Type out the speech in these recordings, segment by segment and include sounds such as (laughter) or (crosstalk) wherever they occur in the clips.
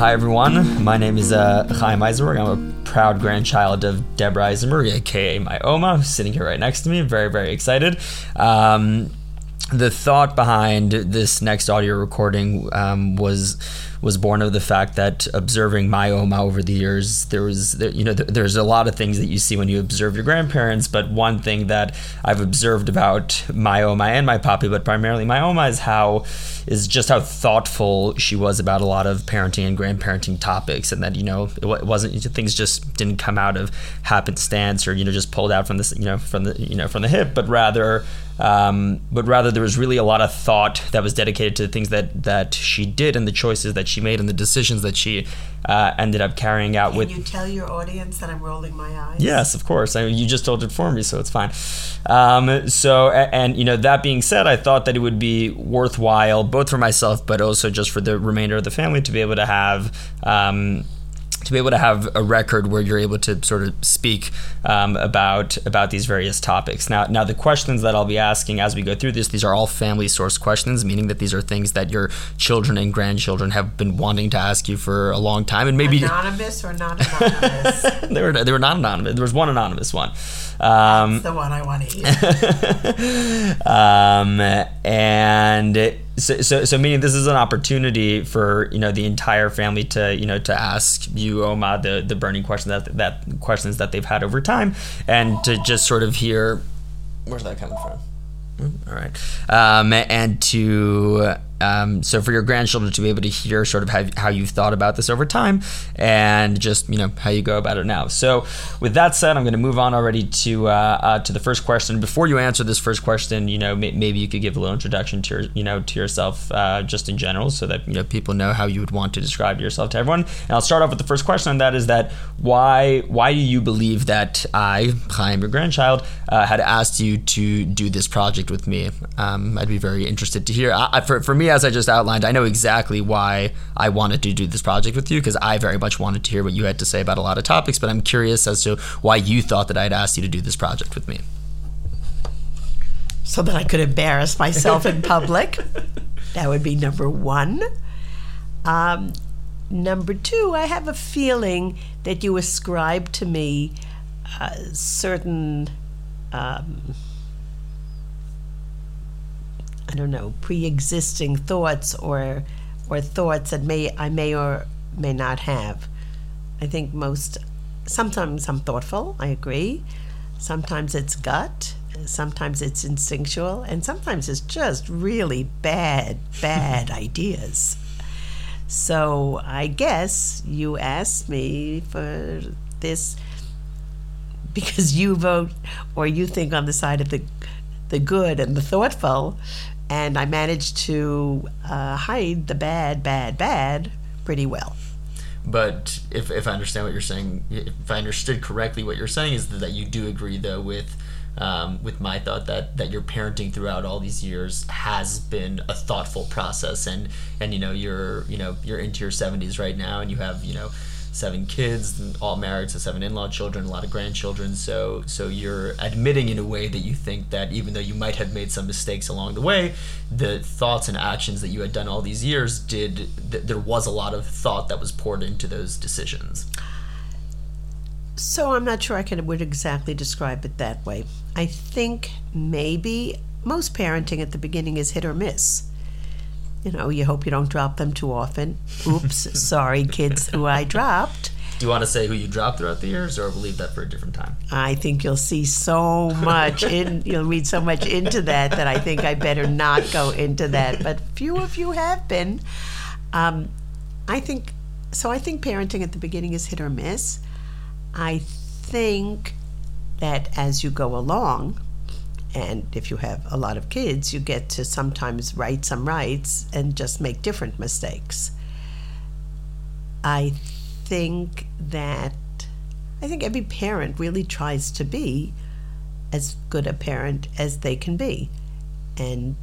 Hi, everyone. My name is uh, Chaim Eisenberg. I'm a proud grandchild of Deborah Eisenberg, aka my Oma, who's sitting here right next to me. Very, very excited. Um, the thought behind this next audio recording um, was was born of the fact that observing my Oma over the years, there was, there, you know, there's a lot of things that you see when you observe your grandparents, but one thing that I've observed about my Oma and my Papi, but primarily my Oma, is how is just how thoughtful she was about a lot of parenting and grandparenting topics, and that you know it, wasn't things just didn't come out of happenstance or you know just pulled out from this you know from the you know from the hip, but rather um, but rather there was really a lot of thought that was dedicated to the things that that she did and the choices that she made and the decisions that she uh, ended up carrying out Can with. you tell your audience that I'm rolling my eyes? Yes, of course. I mean, you just told it for me, so it's fine. Um, so, and, and you know, that being said, I thought that it would be worthwhile, both for myself, but also just for the remainder of the family, to be able to have. Um, to be able to have a record where you're able to sort of speak um, about about these various topics. Now, now the questions that I'll be asking as we go through this, these are all family source questions, meaning that these are things that your children and grandchildren have been wanting to ask you for a long time, and maybe anonymous or not anonymous. (laughs) they were they were not anonymous. There was one anonymous one. Um, That's the one I want to hear. (laughs) um, and so, so, so meaning this is an opportunity for you know the entire family to you know to ask you Oma the the burning questions that that questions that they've had over time, and to just sort of hear where's that coming from. Hmm, all right, um, and to um, so for your grandchildren to be able to hear sort of how, how you've thought about this over time and just you know how you go about it now. So with that said, I'm going to move on already to uh, uh, to the first question. Before you answer this first question, you know may, maybe you could give a little introduction to your you know to yourself uh, just in general, so that you know people know how you would want to describe yourself to everyone. And I'll start off with the first question, and that is that why why do you believe that I, Chaim, your grandchild, uh, had asked you to do this project with me? Um, I'd be very interested to hear. I, for for me as I just outlined, I know exactly why I wanted to do this project with you because I very much wanted to hear what you had to say about a lot of topics. But I'm curious as to why you thought that I'd asked you to do this project with me. So that I could embarrass myself in public. (laughs) that would be number one. Um, number two, I have a feeling that you ascribe to me uh, certain. Um, I don't know, pre-existing thoughts or or thoughts that may I may or may not have. I think most sometimes I'm thoughtful, I agree. Sometimes it's gut, sometimes it's instinctual, and sometimes it's just really bad, bad (laughs) ideas. So I guess you asked me for this because you vote or you think on the side of the the good and the thoughtful and I managed to uh, hide the bad, bad, bad pretty well. But if, if I understand what you're saying, if I understood correctly, what you're saying is that you do agree, though, with um, with my thought that that your parenting throughout all these years has been a thoughtful process, and and you know you're you know you're into your 70s right now, and you have you know seven kids, all married to seven in-law children, a lot of grandchildren. So so you're admitting in a way that you think that even though you might have made some mistakes along the way, the thoughts and actions that you had done all these years did th- there was a lot of thought that was poured into those decisions. So I'm not sure I can would exactly describe it that way. I think maybe most parenting at the beginning is hit or miss you know, you hope you don't drop them too often. Oops, (laughs) sorry, kids who I dropped. Do you want to say who you dropped throughout the years, or we'll leave that for a different time? I think you'll see so much in, (laughs) you'll read so much into that that I think I better not go into that. But few of you have been. Um, I think so. I think parenting at the beginning is hit or miss. I think that as you go along, and if you have a lot of kids, you get to sometimes write some rights and just make different mistakes. I think that I think every parent really tries to be as good a parent as they can be. And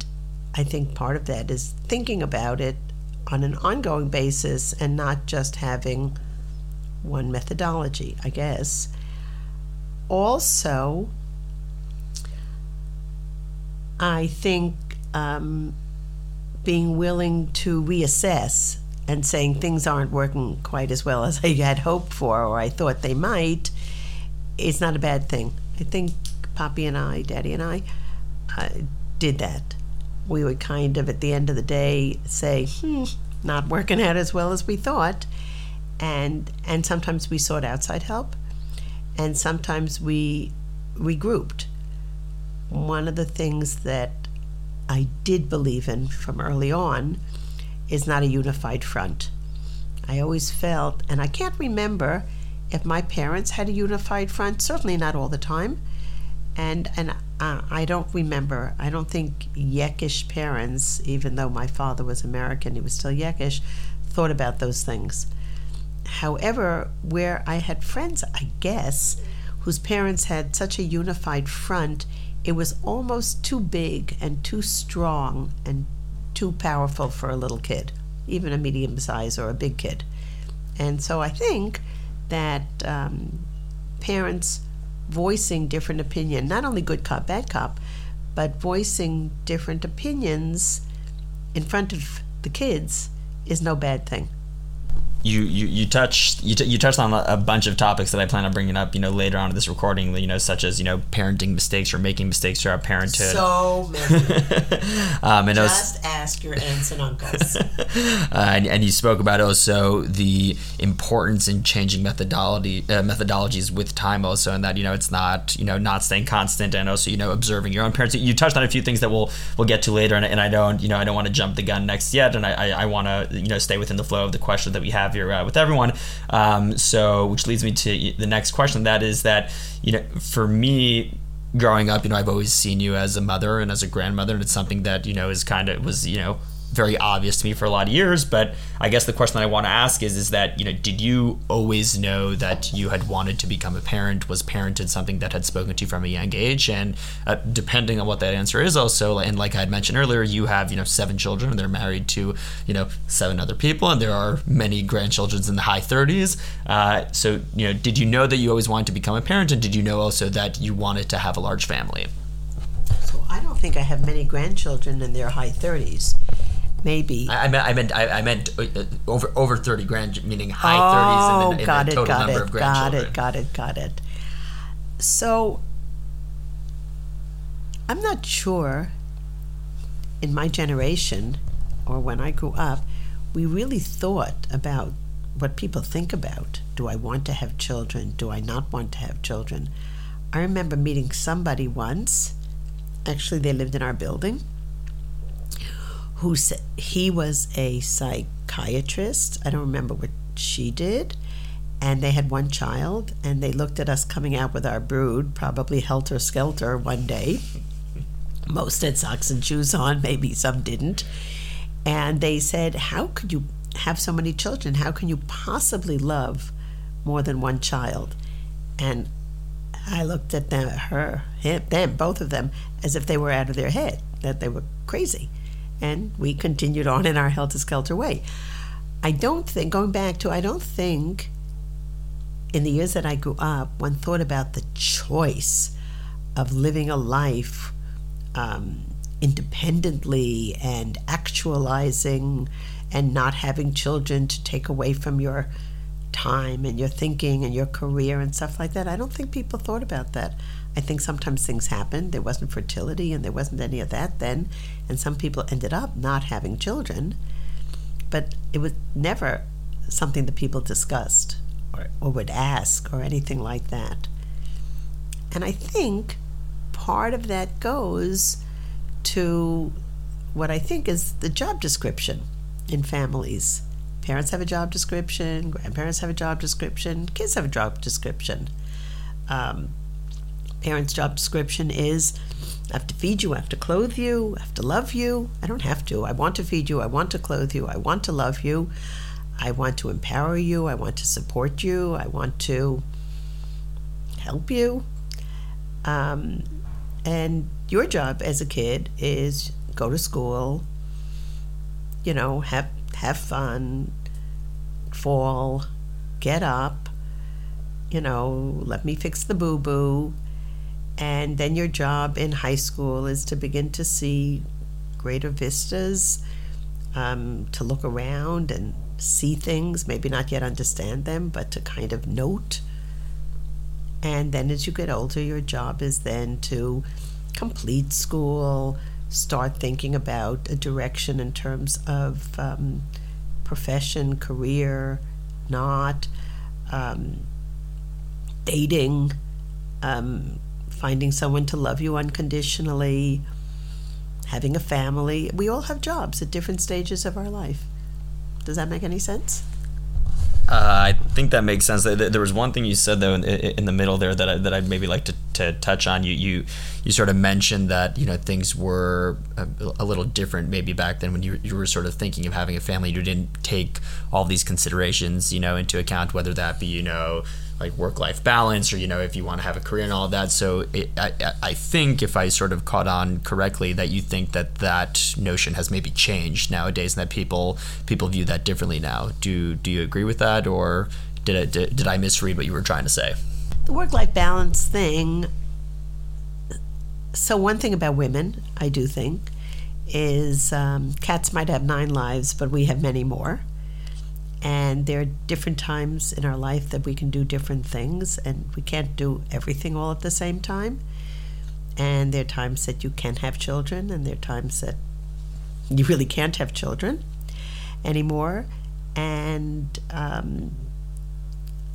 I think part of that is thinking about it on an ongoing basis and not just having one methodology, I guess. Also, I think um, being willing to reassess and saying things aren't working quite as well as I had hoped for or I thought they might is not a bad thing. I think Poppy and I, Daddy and I, uh, did that. We would kind of, at the end of the day, say, hmm, not working out as well as we thought. And, and sometimes we sought outside help, and sometimes we regrouped. One of the things that I did believe in from early on is not a unified front. I always felt, and I can't remember if my parents had a unified front, certainly not all the time. And, and uh, I don't remember, I don't think Yekish parents, even though my father was American, he was still Yekish, thought about those things. However, where I had friends, I guess, whose parents had such a unified front, it was almost too big and too strong and too powerful for a little kid, even a medium size or a big kid. And so I think that um, parents voicing different opinion, not only good cop, bad cop, but voicing different opinions in front of the kids is no bad thing you you you touched you, t- you touched on a bunch of topics that I plan on bringing up you know later on in this recording you know such as you know parenting mistakes or making mistakes throughout parenthood. So many. (laughs) Um, and just was, ask your aunts and uncles. (laughs) Uh, and, and you spoke about also the importance in changing methodology uh, methodologies with time also and that you know it's not you know not staying constant and also you know observing your own parents. You touched on a few things that we'll we'll get to later and, and I don't you know I don't want to jump the gun next yet and I I, I want to you know stay within the flow of the question that we have have here uh, with everyone. Um, so, which leads me to the next question. That is that you know, for me, growing up, you know, I've always seen you as a mother and as a grandmother, and it's something that you know is kind of was you know very obvious to me for a lot of years. But I guess the question that I want to ask is, is that you know, did you always know that you had wanted to become a parent? Was parented something that had spoken to you from a young age? And uh, depending on what that answer is, also, and like I had mentioned earlier, you have you know seven children, and they're married to you know seven other people, and there are many grandchildren in the high 30s. Uh, so you know, did you know that you always wanted to become a parent, and did you know also that you wanted to have a large family? So I don't think I have many grandchildren in their high 30s maybe. I, I meant I meant I, I meant uh, uh, over over thirty grand, meaning high thirties oh, in, the, in the total got number it, of grandchildren. Got it, got it, got it. So I'm not sure. In my generation, or when I grew up, we really thought about what people think about. Do I want to have children? Do I not want to have children? I remember meeting somebody once. Actually, they lived in our building who said he was a psychiatrist. I don't remember what she did. And they had one child, and they looked at us coming out with our brood, probably helter skelter one day. (laughs) Most had socks and shoes on, maybe some didn't. And they said, How could you have so many children? How can you possibly love more than one child? And I looked at them, her, him, them, both of them, as if they were out of their head, that they were crazy and we continued on in our helter skelter way. I don't think, going back to, I don't think in the years that I grew up, one thought about the choice of living a life um, independently and actualizing and not having children to take away from your time and your thinking and your career and stuff like that. I don't think people thought about that. I think sometimes things happened. There wasn't fertility and there wasn't any of that then. And some people ended up not having children. But it was never something that people discussed or, or would ask or anything like that. And I think part of that goes to what I think is the job description in families. Parents have a job description, grandparents have a job description, kids have a job description. Um, parent's job description is I have to feed you, I have to clothe you, I have to love you. I don't have to. I want to feed you, I want to clothe you, I want to love you, I want to empower you, I want to support you, I want to help you. Um, and your job as a kid is go to school, you know, have have fun, fall, get up, you know, let me fix the boo boo, and then your job in high school is to begin to see greater vistas, um, to look around and see things, maybe not yet understand them, but to kind of note. And then as you get older, your job is then to complete school, start thinking about a direction in terms of um, profession, career, not, um, dating, um, finding someone to love you unconditionally, having a family. We all have jobs at different stages of our life. Does that make any sense? Uh, I think that makes sense. There was one thing you said though in, in the middle there that I, that I'd maybe like to, to touch on. You you you sort of mentioned that you know things were a, a, little different maybe back then when you you were sort of thinking of having a family. You didn't take all these considerations you know into account, whether that be you know like work life balance or you know if you want to have a career and all of that. So it, I, I think if i sort of caught on correctly that you think that that notion has maybe changed nowadays and that people people view that differently now. Do do you agree with that or did I, did, did i misread what you were trying to say? The work life balance thing so one thing about women i do think is um, cats might have nine lives but we have many more and there are different times in our life that we can do different things and we can't do everything all at the same time. And there are times that you can have children and there are times that you really can't have children anymore. And um,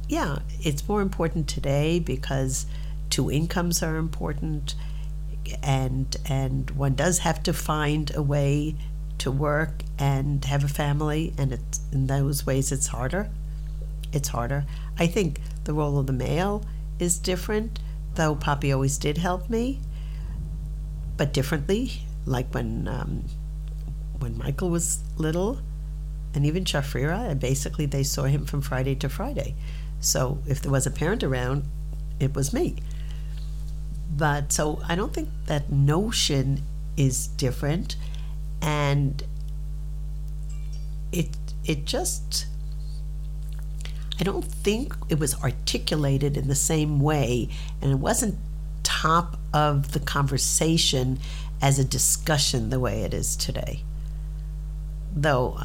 yeah it's more important today because two incomes are important and and one does have to find a way to work and have a family, and it's, in those ways it's harder. It's harder. I think the role of the male is different, though Poppy always did help me, but differently. Like when um, when Michael was little, and even Shafrira, basically they saw him from Friday to Friday. So if there was a parent around, it was me. But so I don't think that notion is different and it it just I don't think it was articulated in the same way and it wasn't top of the conversation as a discussion the way it is today. Though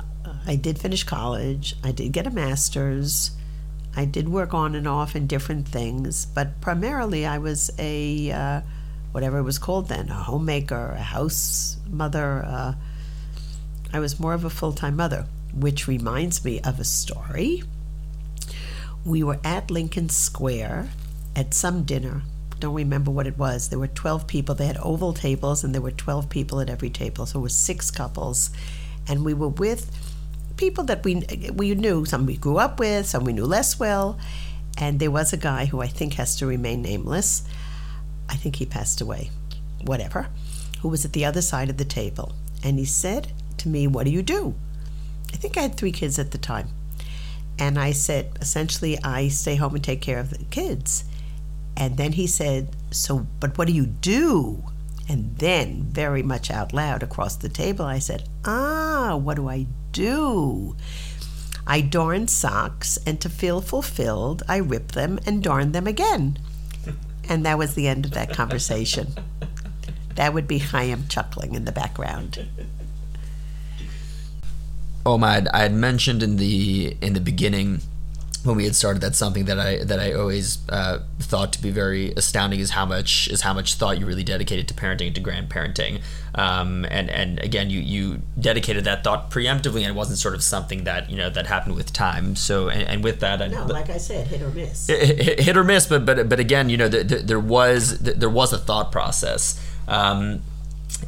I did finish college, I did get a master's, I did work on and off in different things, but primarily I was a uh, whatever it was called then, a homemaker, a house mother, uh, I was more of a full time mother, which reminds me of a story. We were at Lincoln Square at some dinner. Don't remember what it was. There were 12 people. They had oval tables, and there were 12 people at every table. So it was six couples. And we were with people that we, we knew, some we grew up with, some we knew less well. And there was a guy who I think has to remain nameless. I think he passed away, whatever, who was at the other side of the table. And he said me, What do you do? I think I had three kids at the time. And I said, essentially, I stay home and take care of the kids. And then he said, So, but what do you do? And then, very much out loud across the table, I said, Ah, what do I do? I darn socks, and to feel fulfilled, I rip them and darn them again. And that was the end of that conversation. That would be Chaim chuckling in the background. Oma, I'd, I had mentioned in the in the beginning when we had started that's something that I that I always uh, thought to be very astounding is how much is how much thought you really dedicated to parenting and to grandparenting. Um, and and again you you dedicated that thought preemptively and it wasn't sort of something that you know that happened with time. So and, and with that I, no, like I said hit or miss. Hit, hit or miss but but but again you know the, the, there was the, there was a thought process. Um,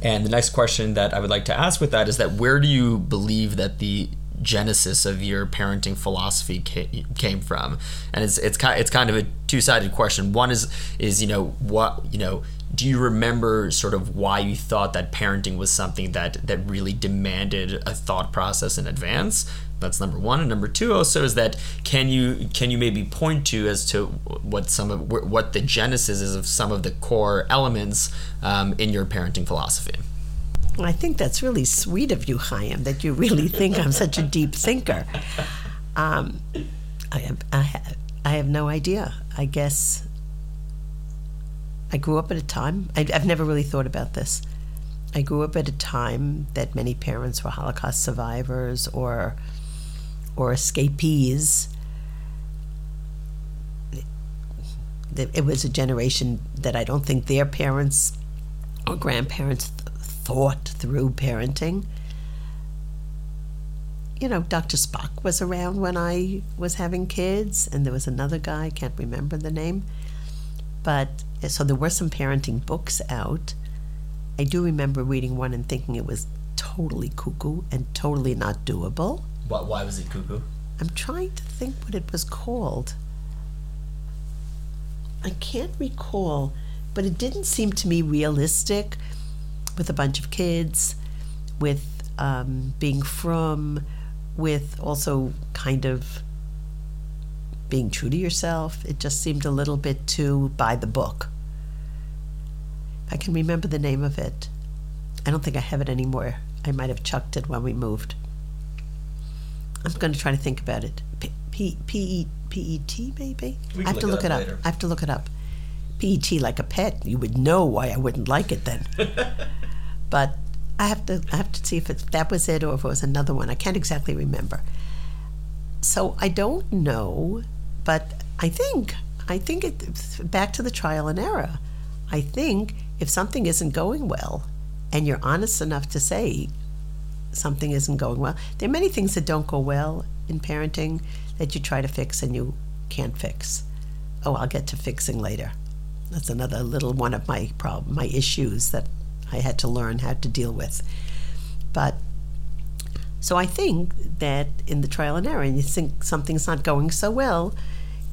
and the next question that I would like to ask with that is that where do you believe that the genesis of your parenting philosophy came from? And it's it's kind it's kind of a two sided question. One is is you know what you know do you remember sort of why you thought that parenting was something that that really demanded a thought process in advance that's number one and number two also is that can you can you maybe point to as to what some of what the genesis is of some of the core elements um, in your parenting philosophy I think that's really sweet of you, Chaim, that you really think I'm such a deep thinker. Um, I, have, I, have, I have no idea. I guess I grew up at a time, I, I've never really thought about this. I grew up at a time that many parents were Holocaust survivors or or escapees. It was a generation that I don't think their parents or grandparents th- thought through parenting. You know, Dr. Spock was around when I was having kids, and there was another guy, I can't remember the name. But so there were some parenting books out. I do remember reading one and thinking it was totally cuckoo and totally not doable. Why, why was it cuckoo? I'm trying to think what it was called. I can't recall, but it didn't seem to me realistic with a bunch of kids, with um, being from, with also kind of being true to yourself. It just seemed a little bit too by the book. I can remember the name of it. I don't think I have it anymore. I might have chucked it when we moved. I'm going to try to think about it. P P P P E T maybe. I have can to look look it up. later. I have to look it up. P E T like a pet. You would know why I wouldn't like it then. (laughs) but I have to I have to see if it, that was it or if it was another one. I can't exactly remember. So I don't know, but I think I think it back to the trial and error. I think if something isn't going well and you're honest enough to say something isn't going well, there are many things that don't go well in parenting that you try to fix and you can't fix. Oh, I'll get to fixing later. That's another little one of my problem, my issues that I had to learn how to deal with. But so I think that in the trial and error, and you think something's not going so well,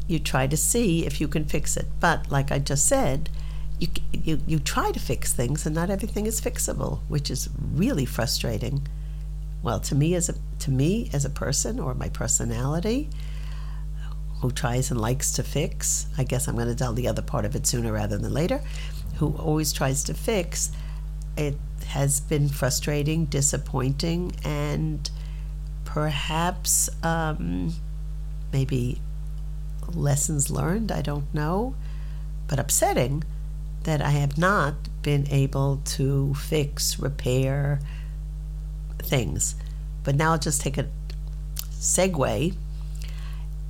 you try to see if you can fix it. But like I just said, you you you try to fix things, and not everything is fixable, which is really frustrating. Well, to me as a to me as a person or my personality, who tries and likes to fix. I guess I'm going to tell the other part of it sooner rather than later. Who always tries to fix. It has been frustrating, disappointing, and perhaps um, maybe lessons learned. I don't know, but upsetting that I have not been able to fix, repair things. But now I'll just take a segue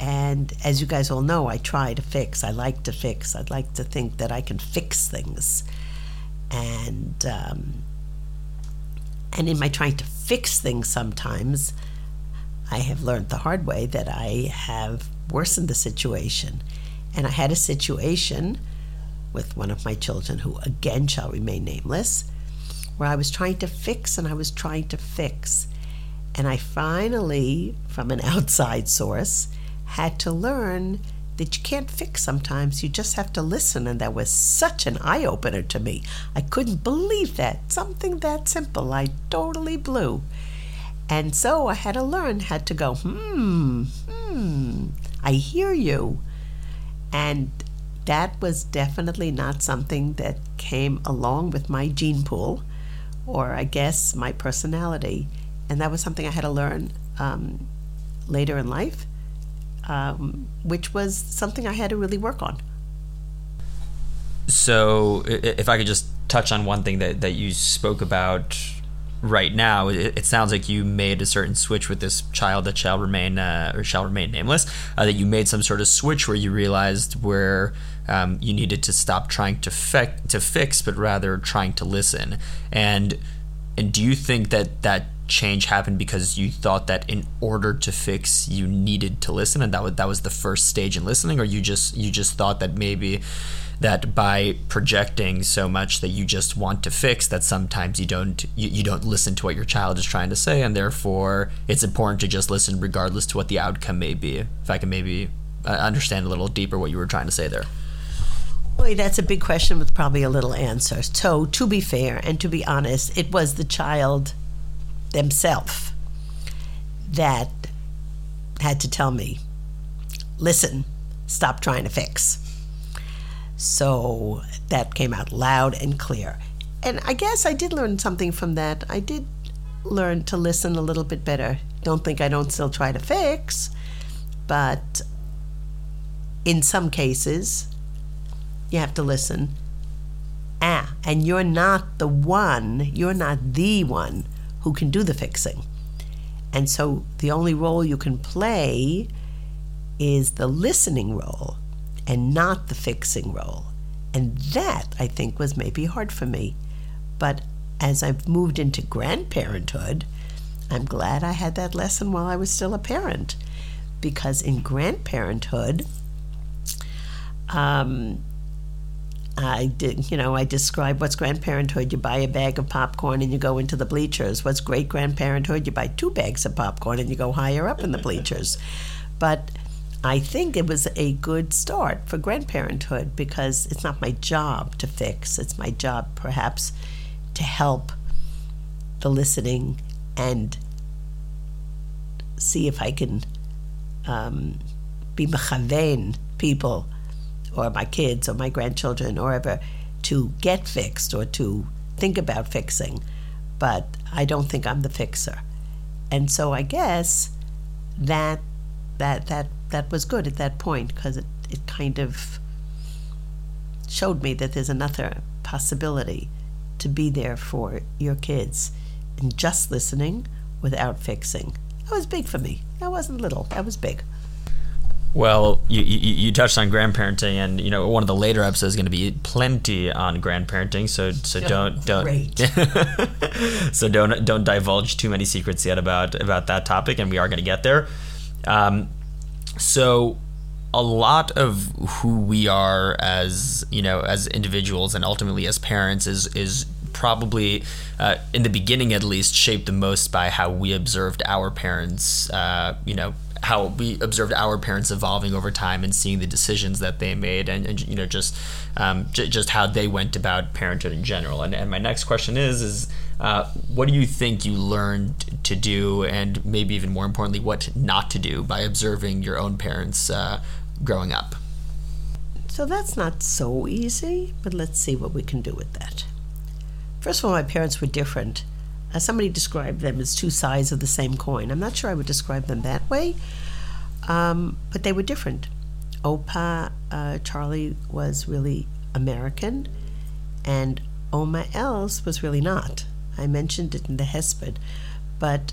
and as you guys all know, I try to fix. I like to fix. I'd like to think that I can fix things. And um, and in my trying to fix things, sometimes I have learned the hard way that I have worsened the situation. And I had a situation with one of my children, who again shall remain nameless, where I was trying to fix and I was trying to fix. And I finally, from an (laughs) outside source, had to learn that you can't fix sometimes. You just have to listen. And that was such an eye opener to me. I couldn't believe that. Something that simple. I totally blew. And so I had to learn, had to go, hmm, hmm, I hear you. And that was definitely not something that came along with my gene pool or I guess my personality. And that was something I had to learn um, later in life um, which was something I had to really work on. So, if I could just touch on one thing that, that you spoke about right now, it, it sounds like you made a certain switch with this child that shall remain uh, or shall remain nameless. Uh, that you made some sort of switch where you realized where um, you needed to stop trying to fi- to fix, but rather trying to listen. And and do you think that that change happened because you thought that in order to fix you needed to listen and that was that was the first stage in listening or you just you just thought that maybe that by projecting so much that you just want to fix that sometimes you don't you, you don't listen to what your child is trying to say and therefore it's important to just listen regardless to what the outcome may be if i can maybe uh, understand a little deeper what you were trying to say there Boy, that's a big question with probably a little answer. So, to be fair and to be honest, it was the child themselves that had to tell me, listen, stop trying to fix. So that came out loud and clear. And I guess I did learn something from that. I did learn to listen a little bit better. Don't think I don't still try to fix, but in some cases, you have to listen. Ah, and you're not the one, you're not the one who can do the fixing. And so the only role you can play is the listening role and not the fixing role. And that, I think, was maybe hard for me. But as I've moved into grandparenthood, I'm glad I had that lesson while I was still a parent. Because in grandparenthood, um, I did, you know, I describe what's grandparenthood. You buy a bag of popcorn and you go into the bleachers. What's great grandparenthood? You buy two bags of popcorn and you go higher up in the bleachers. (laughs) But I think it was a good start for grandparenthood because it's not my job to fix. It's my job, perhaps, to help the listening and see if I can um, be mechaven people or my kids or my grandchildren or ever to get fixed or to think about fixing. But I don't think I'm the fixer. And so I guess that that that that was good at that point because it, it kind of showed me that there's another possibility to be there for your kids and just listening without fixing. That was big for me. That wasn't little. That was big. Well, you, you, you touched on grandparenting, and you know one of the later episodes is going to be plenty on grandparenting. So so don't don't (laughs) so don't don't divulge too many secrets yet about about that topic, and we are going to get there. Um, so a lot of who we are as you know as individuals and ultimately as parents is is probably uh, in the beginning at least shaped the most by how we observed our parents uh, you know how we observed our parents evolving over time and seeing the decisions that they made and, and you know just um, j- just how they went about parenthood in general. And, and my next question is is uh, what do you think you learned to do and maybe even more importantly what not to do by observing your own parents uh, growing up? So that's not so easy but let's see what we can do with that. First of all my parents were different somebody described them as two sides of the same coin. I'm not sure I would describe them that way, um, but they were different. Opa uh, Charlie was really American, and Oma Els was really not. I mentioned it in the Hesped, but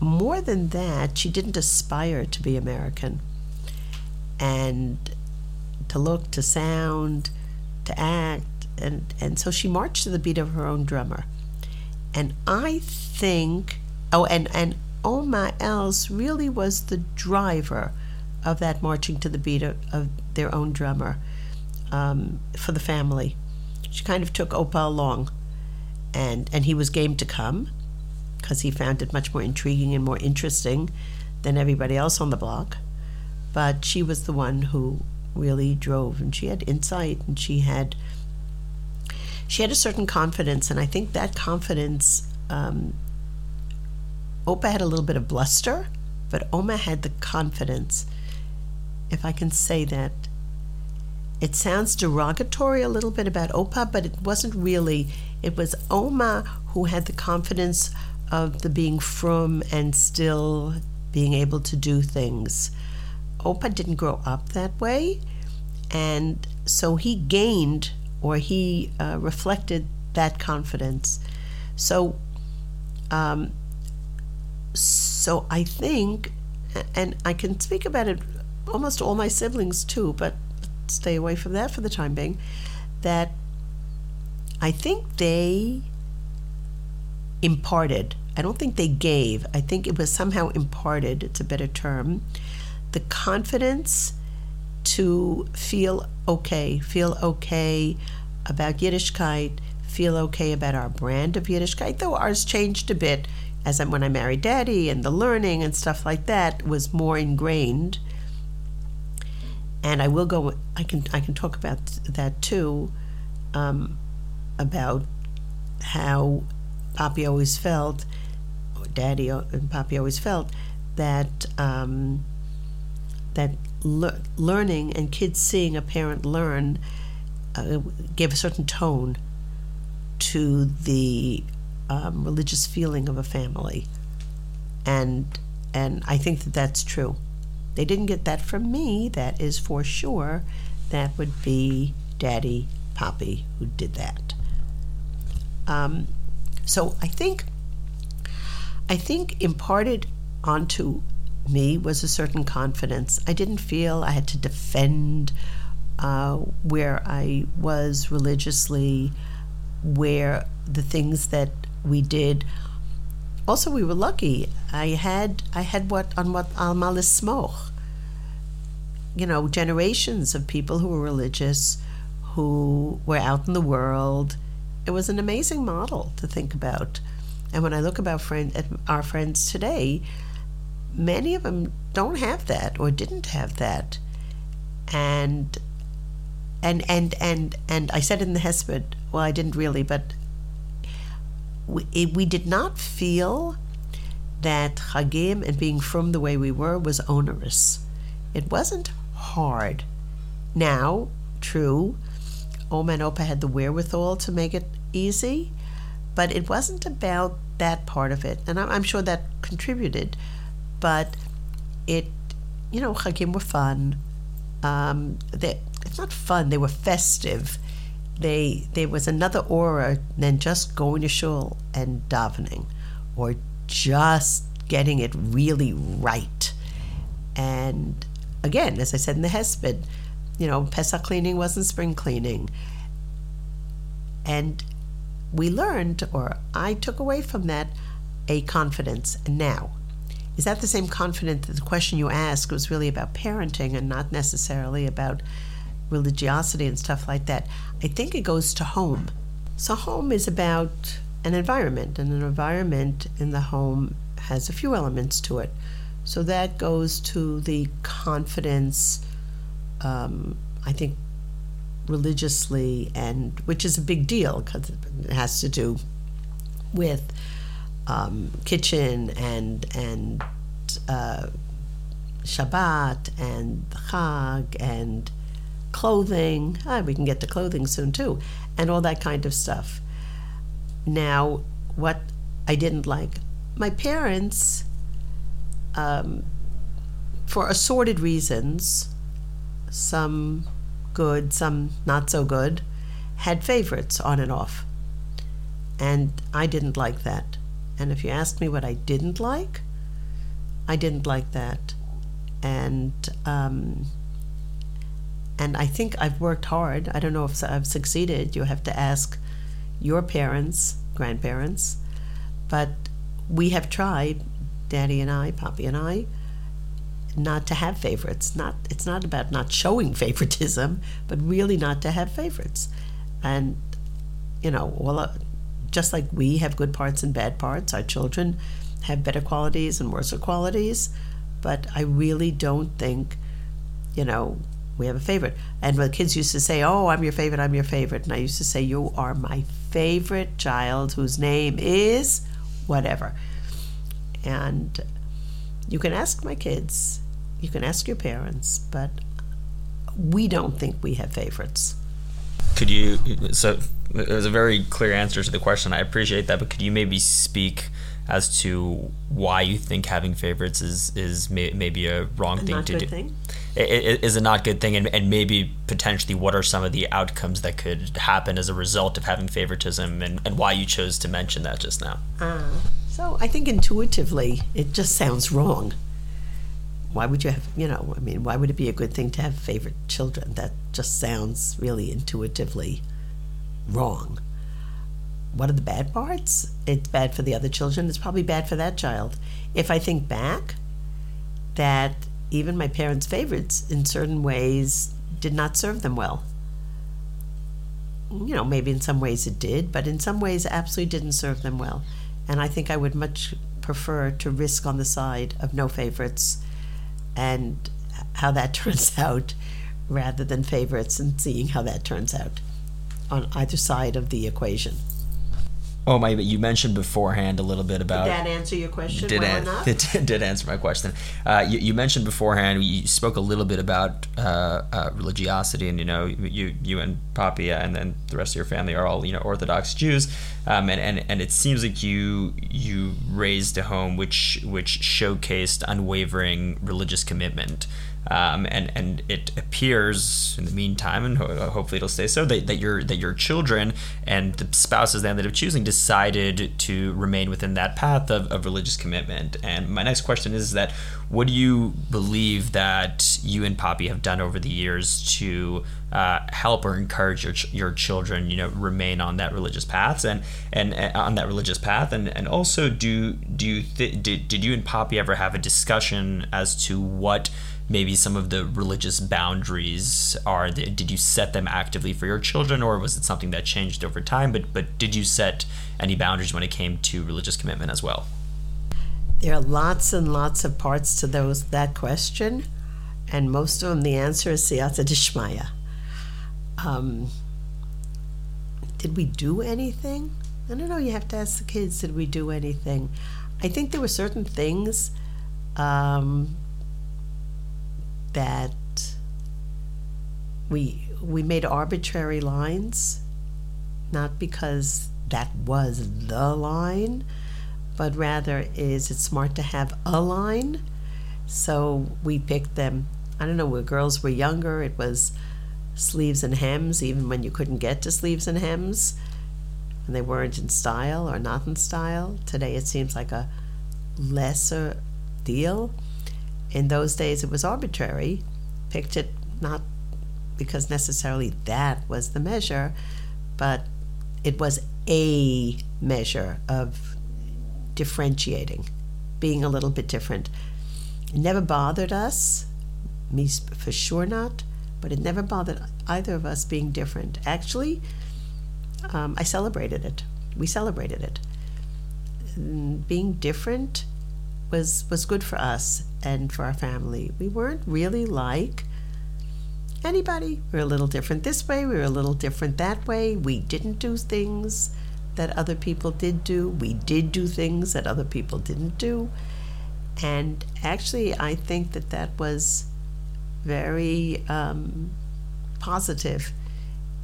more than that, she didn't aspire to be American and to look, to sound, to act, and, and so she marched to the beat of her own drummer. And I think, oh, and, and Oma Els really was the driver of that marching to the beat of, of their own drummer um, for the family. She kind of took Opa along, and, and he was game to come because he found it much more intriguing and more interesting than everybody else on the block. But she was the one who really drove, and she had insight, and she had she had a certain confidence, and I think that confidence. Um, Opa had a little bit of bluster, but Oma had the confidence, if I can say that. It sounds derogatory a little bit about Opa, but it wasn't really. It was Oma who had the confidence of the being from and still being able to do things. Opa didn't grow up that way, and so he gained or he uh, reflected that confidence. So, um, so I think, and I can speak about it almost all my siblings too, but stay away from that for the time being. That I think they imparted. I don't think they gave. I think it was somehow imparted. It's a better term. The confidence to feel okay, feel okay about Yiddishkeit, feel okay about our brand of Yiddishkeit, though ours changed a bit as I, when I married Daddy, and the learning and stuff like that was more ingrained. And I will go. I can I can talk about that too, um, about how Poppy always felt, or Daddy and Poppy always felt that um, that le- learning and kids seeing a parent learn uh, gave a certain tone to the um, religious feeling of a family, and and I think that that's true. They didn't get that from me. That is for sure. That would be Daddy, Poppy, who did that. Um, so I think I think imparted onto me was a certain confidence. I didn't feel I had to defend uh, where I was religiously, where the things that we did. Also, we were lucky. I had I had what on what Alma Smoch. You know, generations of people who were religious, who were out in the world. It was an amazing model to think about. And when I look about friend, at our friends today, many of them don't have that or didn't have that. And and and and and I said in the Hesped, well, I didn't really, but we, we did not feel that Chagim and being from the way we were was onerous. It wasn't hard. Now, true, Oma and Opa had the wherewithal to make it easy, but it wasn't about that part of it, and I'm sure that contributed. But it, you know, Chagim were fun. Um, it's not fun; they were festive. They there was another aura than just going to shul and davening, or just getting it really right. And again, as I said in the Hesped, you know, Pesach cleaning wasn't spring cleaning. And we learned, or I took away from that, a confidence. Now, is that the same confidence that the question you asked was really about parenting and not necessarily about religiosity and stuff like that? I think it goes to home. So, home is about an environment, and an environment in the home has a few elements to it. So, that goes to the confidence, um, I think, religiously, and which is a big deal because it has to do with um, kitchen and and uh, Shabbat and Chag and clothing. Ah, we can get to clothing soon too, and all that kind of stuff. Now, what I didn't like, my parents, um, for assorted reasons, some good, some not so good, had favorites on and off. And I didn't like that. And if you ask me what I didn't like, I didn't like that. And um, and I think I've worked hard. I don't know if I've succeeded. You have to ask your parents, grandparents, but we have tried, Daddy and I, Poppy and I, not to have favorites. Not it's not about not showing (laughs) favoritism, but really not to have favorites. And you know, well, uh, just like we have good parts and bad parts, our children have better qualities and worse qualities. But I really don't think, you know, we have a favorite. And the kids used to say, "Oh, I'm your favorite. I'm your favorite," and I used to say, "You are my favorite child, whose name is whatever." And you can ask my kids, you can ask your parents, but we don't think we have favorites. Could you? So it was a very clear answer to the question. I appreciate that, but could you maybe speak as to why you think having favorites is is may, maybe a wrong A thing not to good do? thing? I- i- Is a not good thing, and, and maybe potentially what are some of the outcomes that could happen as a result of having favoritism, and, and why you chose to mention that just now? Ah. So I think intuitively, it just sounds wrong. Why would you have, you know, I mean, why would it be a good thing to have favorite children? That just sounds really intuitively wrong. What are the bad parts? It's bad for the other children. It's probably bad for that child. If I think back, that even my parents' favorites, in certain ways, did not serve them well. You know, maybe in some ways it did, but in some ways, it absolutely didn't serve them well. And I think I would much prefer to risk on the side of no favorites and how that (laughs) turns out rather than favorites and seeing how that turns out on either side of the equation. Oh my! But you mentioned beforehand a little bit about Did that answer your question did well an- enough? (laughs) it did answer my question. Uh, you, you mentioned beforehand. You spoke a little bit about uh, uh, religiosity, and you know, you you and Poppy and then the rest of your family are all you know Orthodox Jews, um, and, and and it seems like you you raised a home which which showcased unwavering religious commitment. Um, and and it appears in the meantime, and ho- hopefully it'll stay so that, that your that your children and the spouses they ended up choosing decided to remain within that path of, of religious commitment. And my next question is that what do you believe that you and Poppy have done over the years to uh, help or encourage your, ch- your children, you know, remain on that religious path and, and, and on that religious path, and, and also do do you th- did, did you and Poppy ever have a discussion as to what maybe some of the religious boundaries are did you set them actively for your children or was it something that changed over time? But but did you set any boundaries when it came to religious commitment as well? There are lots and lots of parts to those that question and most of them the answer is siyata dishmaya. Um, did we do anything? I don't know you have to ask the kids did we do anything? I think there were certain things um, that we we made arbitrary lines, not because that was the line, but rather is it smart to have a line? So we picked them. I don't know, where girls were younger, it was sleeves and hems, even when you couldn't get to sleeves and hems, and they weren't in style or not in style. Today it seems like a lesser deal in those days it was arbitrary, picked it not because necessarily that was the measure, but it was a measure of differentiating, being a little bit different. It never bothered us, me for sure not, but it never bothered either of us being different. Actually, um, I celebrated it. We celebrated it. Being different was was good for us and for our family. We weren't really like anybody. We were a little different this way, we were a little different that way. We didn't do things that other people did do. We did do things that other people didn't do. And actually, I think that that was very um, positive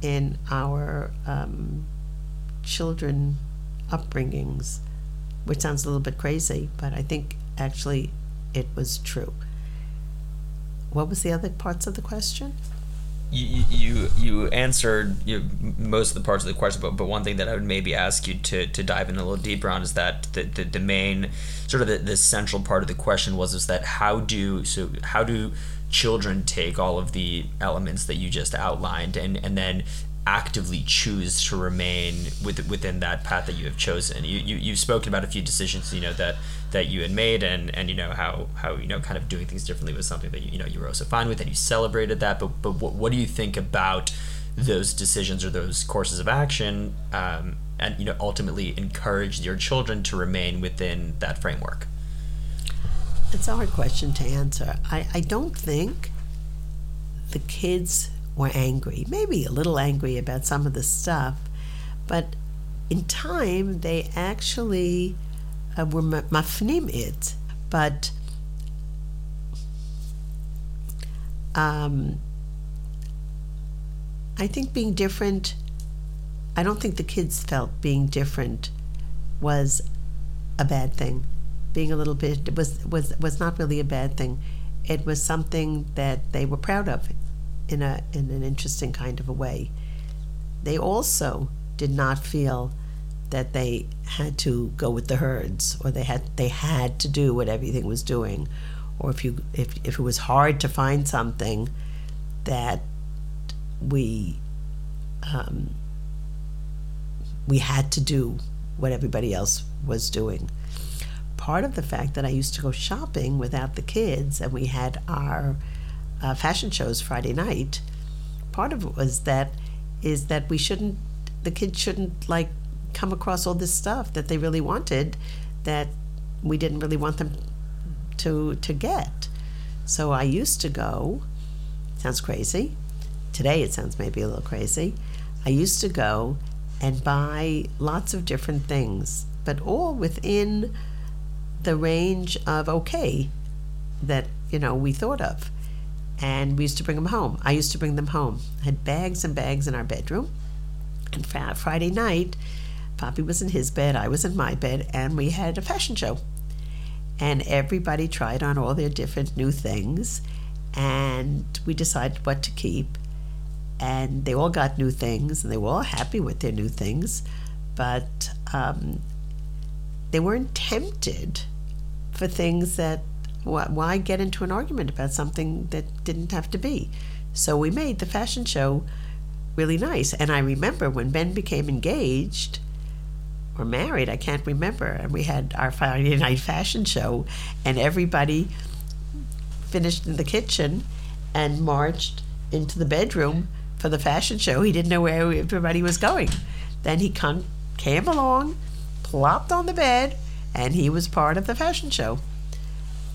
in our um, children upbringings which sounds a little bit crazy, but I think actually it was true. What was the other parts of the question? You you you answered you, most of the parts of the question, but, but one thing that I would maybe ask you to, to dive in a little deeper on is that the, the, the main sort of the, the central part of the question was is that how do so how do children take all of the elements that you just outlined and and then actively choose to remain with, within that path that you have chosen. You, you you've spoken about a few decisions, you know that that you had made, and and you know how how you know kind of doing things differently was something that you, you know you were also fine with, and you celebrated that. But but what, what do you think about those decisions or those courses of action, um, and you know ultimately encourage your children to remain within that framework? It's a hard question to answer. I, I don't think the kids were angry, maybe a little angry about some of the stuff, but in time they actually uh, were mafnim it. But um, I think being different, I don't think the kids felt being different was a bad thing. Being a little bit was was was not really a bad thing. It was something that they were proud of in a in an interesting kind of a way. They also did not feel that they had to go with the herds or they had they had to do what everything was doing or if you if, if it was hard to find something that we um, we had to do what everybody else was doing part of the fact that I used to go shopping without the kids and we had our uh, fashion shows Friday night, part of it was that is that we shouldn't the kids shouldn't like come across all this stuff that they really wanted that we didn't really want them to to get. So I used to go. Sounds crazy. Today it sounds maybe a little crazy. I used to go and buy lots of different things, but all within the range of okay that you know we thought of and we used to bring them home. I used to bring them home. I had bags and bags in our bedroom. And Friday night, Poppy was in his bed, I was in my bed, and we had a fashion show. And everybody tried on all their different new things. and we decided what to keep. And they all got new things, and they were all happy with their new things, but um, they weren't tempted for things that why get into an argument about something that didn't have to be? So we made the fashion show really nice. And I remember when Ben became engaged or married, I can't remember, and we had our Friday (laughs) night fashion show, and everybody finished in the kitchen and marched into the bedroom for the fashion show. He didn't know where everybody was going. Then he came along, plopped on the bed, and he was part of the fashion show.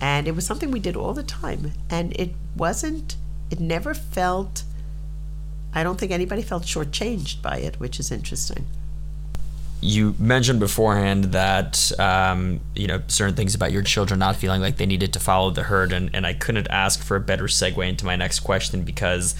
And it was something we did all the time. And it wasn't, it never felt I don't think anybody felt shortchanged by it, which is interesting. You mentioned beforehand that um, you know certain things about your children not feeling like they needed to follow the herd, and, and I couldn't ask for a better segue into my next question because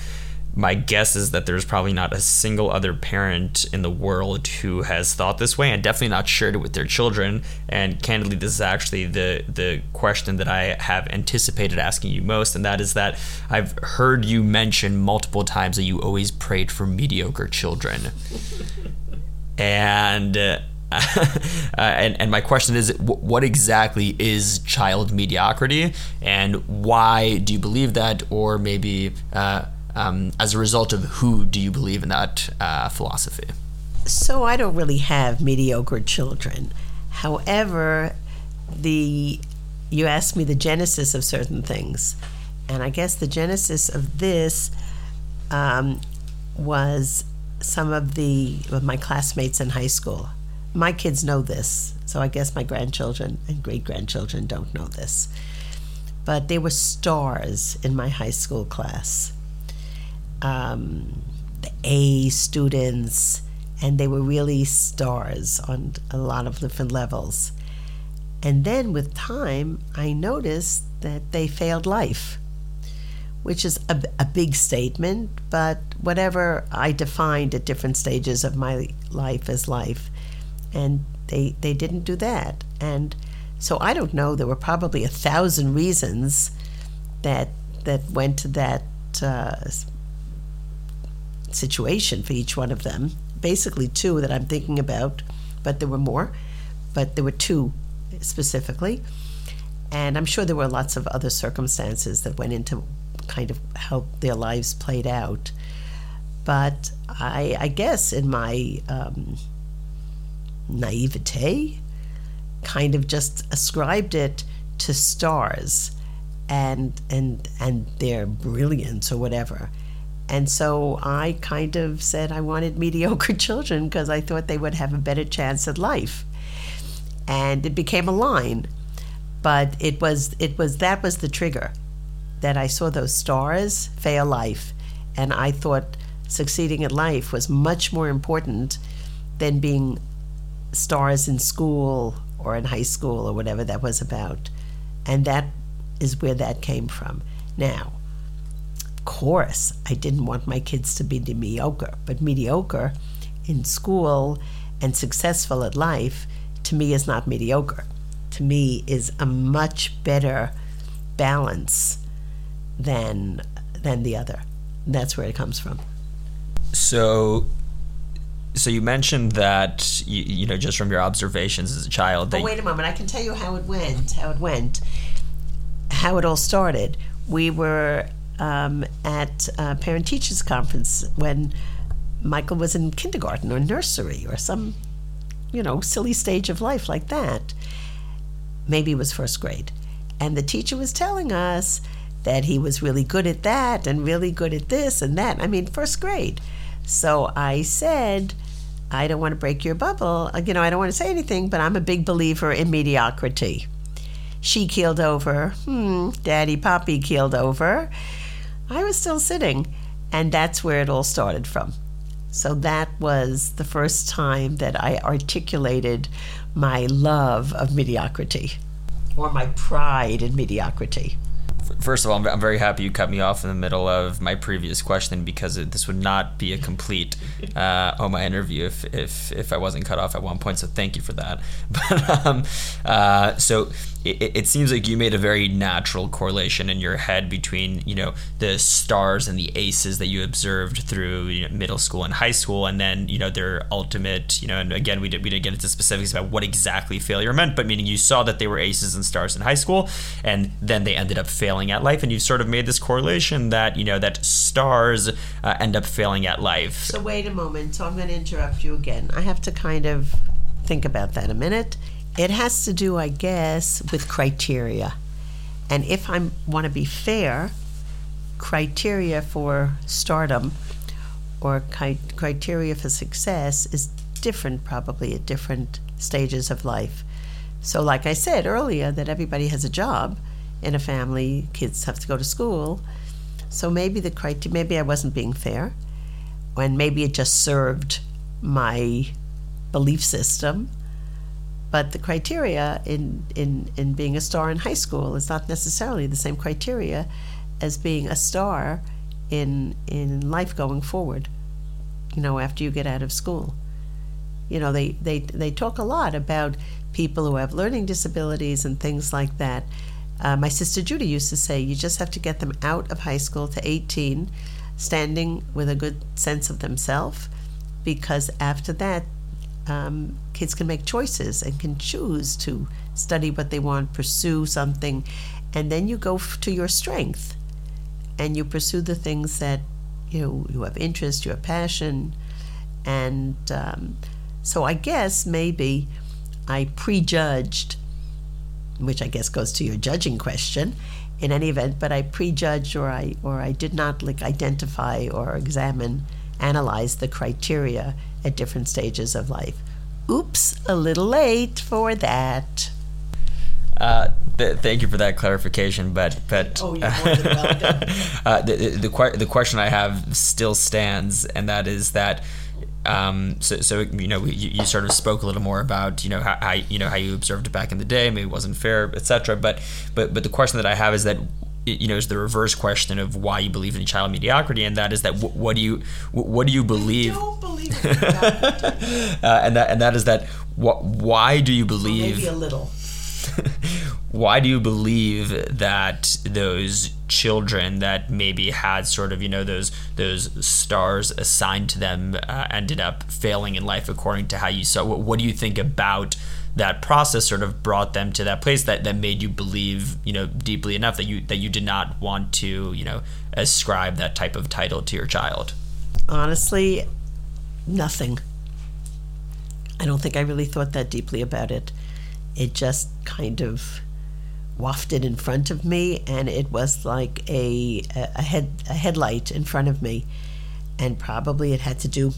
my guess is that there's probably not a single other parent in the world who has thought this way and definitely not shared it with their children. And candidly, this is actually the the question that I have anticipated asking you most, and that is that I've heard you mention multiple times that you always prayed for mediocre children. (laughs) and (laughs) uh, and, and my question is what exactly is child mediocrity and why do you believe that or maybe uh, um, as a result of who do you believe in that uh, philosophy? So I don't really have mediocre children. However, the you asked me the genesis of certain things, and I guess the genesis of this um, was some of the of my classmates in high school. My kids know this, so I guess my grandchildren and great grandchildren don't know this. But they were stars in my high school class um, the A students, and they were really stars on a lot of different levels. And then with time, I noticed that they failed life, which is a, a big statement, but whatever I defined at different stages of my life as life. And they, they didn't do that. And so I don't know, there were probably a thousand reasons that, that went to that uh, situation for each one of them. Basically, two that I'm thinking about, but there were more, but there were two specifically. And I'm sure there were lots of other circumstances that went into kind of how their lives played out. But I, I guess in my um, naivete, kind of just ascribed it to stars and and and their brilliance or whatever and so I kind of said I wanted (laughs) mediocre children because I thought they would have a better chance at life. And it became a line. But it was it was that was the trigger that I saw those stars fail life and I thought succeeding at life was much more important than being stars in school or in high school or whatever that was about. And that is where that came from. Now, course, I didn't want my kids to be mediocre, but mediocre in school and successful at life to me is not mediocre. To me is a much better balance than than the other. That's where it comes from. So so you mentioned that you, you know just from your observations as a child that wait a moment i can tell you how it went how it went how it all started we were um, at a parent teachers conference when Michael was in kindergarten or nursery or some, you know, silly stage of life like that. Maybe it was first grade. And the teacher was telling us that he was really good at that and really good at this and that. I mean, first grade. So I said, I don't want to break your bubble. You know, I don't want to say anything, but I'm a big believer in mediocrity. She keeled over. Hmm, Daddy Poppy keeled over. I was still sitting. And that's where it all started from. So that was the first time that I articulated my love of mediocrity or my pride in mediocrity. First of all, I'm, very happy you cut me off in the middle of my previous question because this would not be a complete uh, my interview if, if if I wasn't cut off at one point. So thank you for that. (laughs) But um, uh, so it, it, seems like you made a very natural correlation in your head between you know the stars and the aces that you observed through you know, middle school and high school, and then you know their ultimate you know. And again, we did we didn't get into specifics about what exactly failure meant, but meaning you saw that they were aces and stars in high school, and then they ended up failing at life, and you sort of made this correlation that you know that stars uh, end up failing at life. So wait a moment. So I'm going to interrupt you again. I have to kind of think about that a minute it has to do, I guess, with criteria. And if I want to be fair, criteria for stardom or criteria for success is different probably at different stages of life. So, like I said earlier, that everybody has a job in a family, kids have to go to school. So maybe the criteria, maybe I wasn't being fair, and maybe it just served my belief system but the criteria in, in, in being a star in high school is not necessarily the same criteria as being a star in, in life going forward, you know, after you get out of school. You know, they, they, they talk a lot about people who have learning disabilities and things like that. Uh, my sister Judy used to say, you just have to get them out of high school to 18, standing with a good sense of themselves, because after that, um, kids can make choices and can choose to study what they want, pursue something, and then you go f- to your strength and you pursue the things that you know you have interest, you have passion, and um, so I guess maybe I prejudged, which I guess goes to your judging question. In any event, but I prejudged or I or I did not like identify or examine, analyze the criteria at different stages of life. Oops, a little late for that. Uh, th- thank you for that clarification, but but oh, you're more than (laughs) uh, the the, the, the question I have still stands, and that is that um, so, so you know you, you sort of spoke a little more about you know how, how you know how you observed it back in the day, maybe it wasn't fair, etc. But but but the question that I have is that you know is the reverse question of why you believe in child mediocrity, and that is that w- what do you w- what do you believe? I don't believe (laughs) uh, and that and that is that what why do you believe? Maybe a little. (laughs) why do you believe that those children that maybe had sort of you know those those stars assigned to them uh, ended up failing in life according to how you saw? What, what do you think about? That process sort of brought them to that place that, that made you believe you know deeply enough that you that you did not want to you know ascribe that type of title to your child? Honestly nothing. I don't think i really thought that deeply about it. It just kind of wafted in front of me and it was like a a head a headlight in front of me. And probably it had to do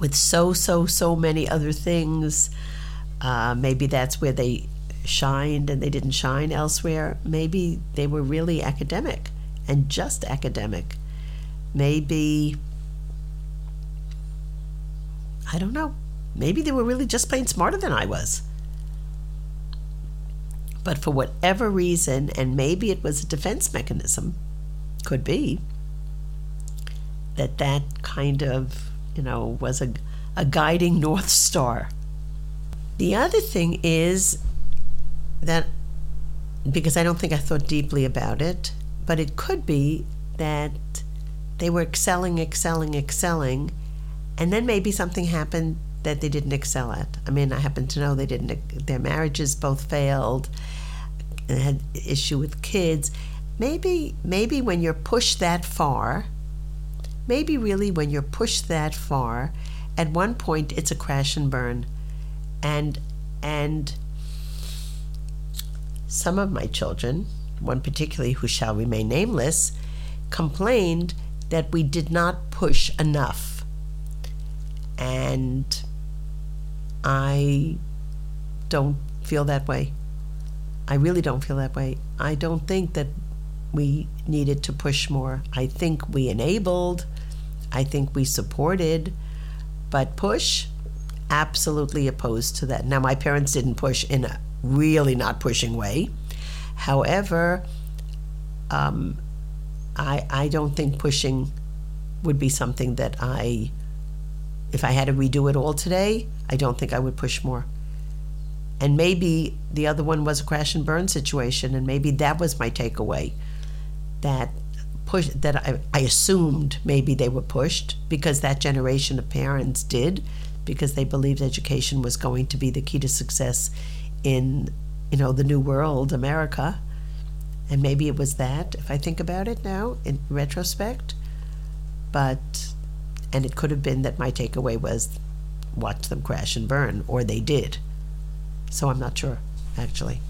with so so so many other things uh, maybe that's where they shined and they didn't shine elsewhere. Maybe they were really academic and just academic. Maybe, I don't know, maybe they were really just plain smarter than I was. But for whatever reason, and maybe it was a defense mechanism, could be, that that kind of, you know, was a, a guiding (laughs) North Star the other thing is that, because I don't think I thought deeply about it, but it could be that they were excelling, excelling, excelling, and then maybe something happened that they didn't excel at. I mean, I happen to know they didn't. Their marriages both failed, had issue with kids. Maybe, maybe when you're pushed that far, maybe really when you're pushed that far, at one point it's a crash and burn and and some of my children, one particularly who shall remain nameless, complained that we did not push enough. And I don't feel that way. I really don't feel that way. I don't think that we needed to push more. I think we enabled, I think we supported, but push, absolutely opposed to that. Now, my parents didn't push in a really not pushing way. However, um, I I don't think pushing would be something that I. If I had to redo it all today, I don't think I would push more. And maybe the other one was a crash and burn situation, and maybe that was my takeaway. That push that I, I assumed maybe they were pushed because that generation of parents did, because they believed education was going to be the key to success in you know the new world, America. And maybe it was that, if I think about it now in retrospect. But and it could have been that my takeaway was watch them crash and burn, or they did. So I'm not sure, actually.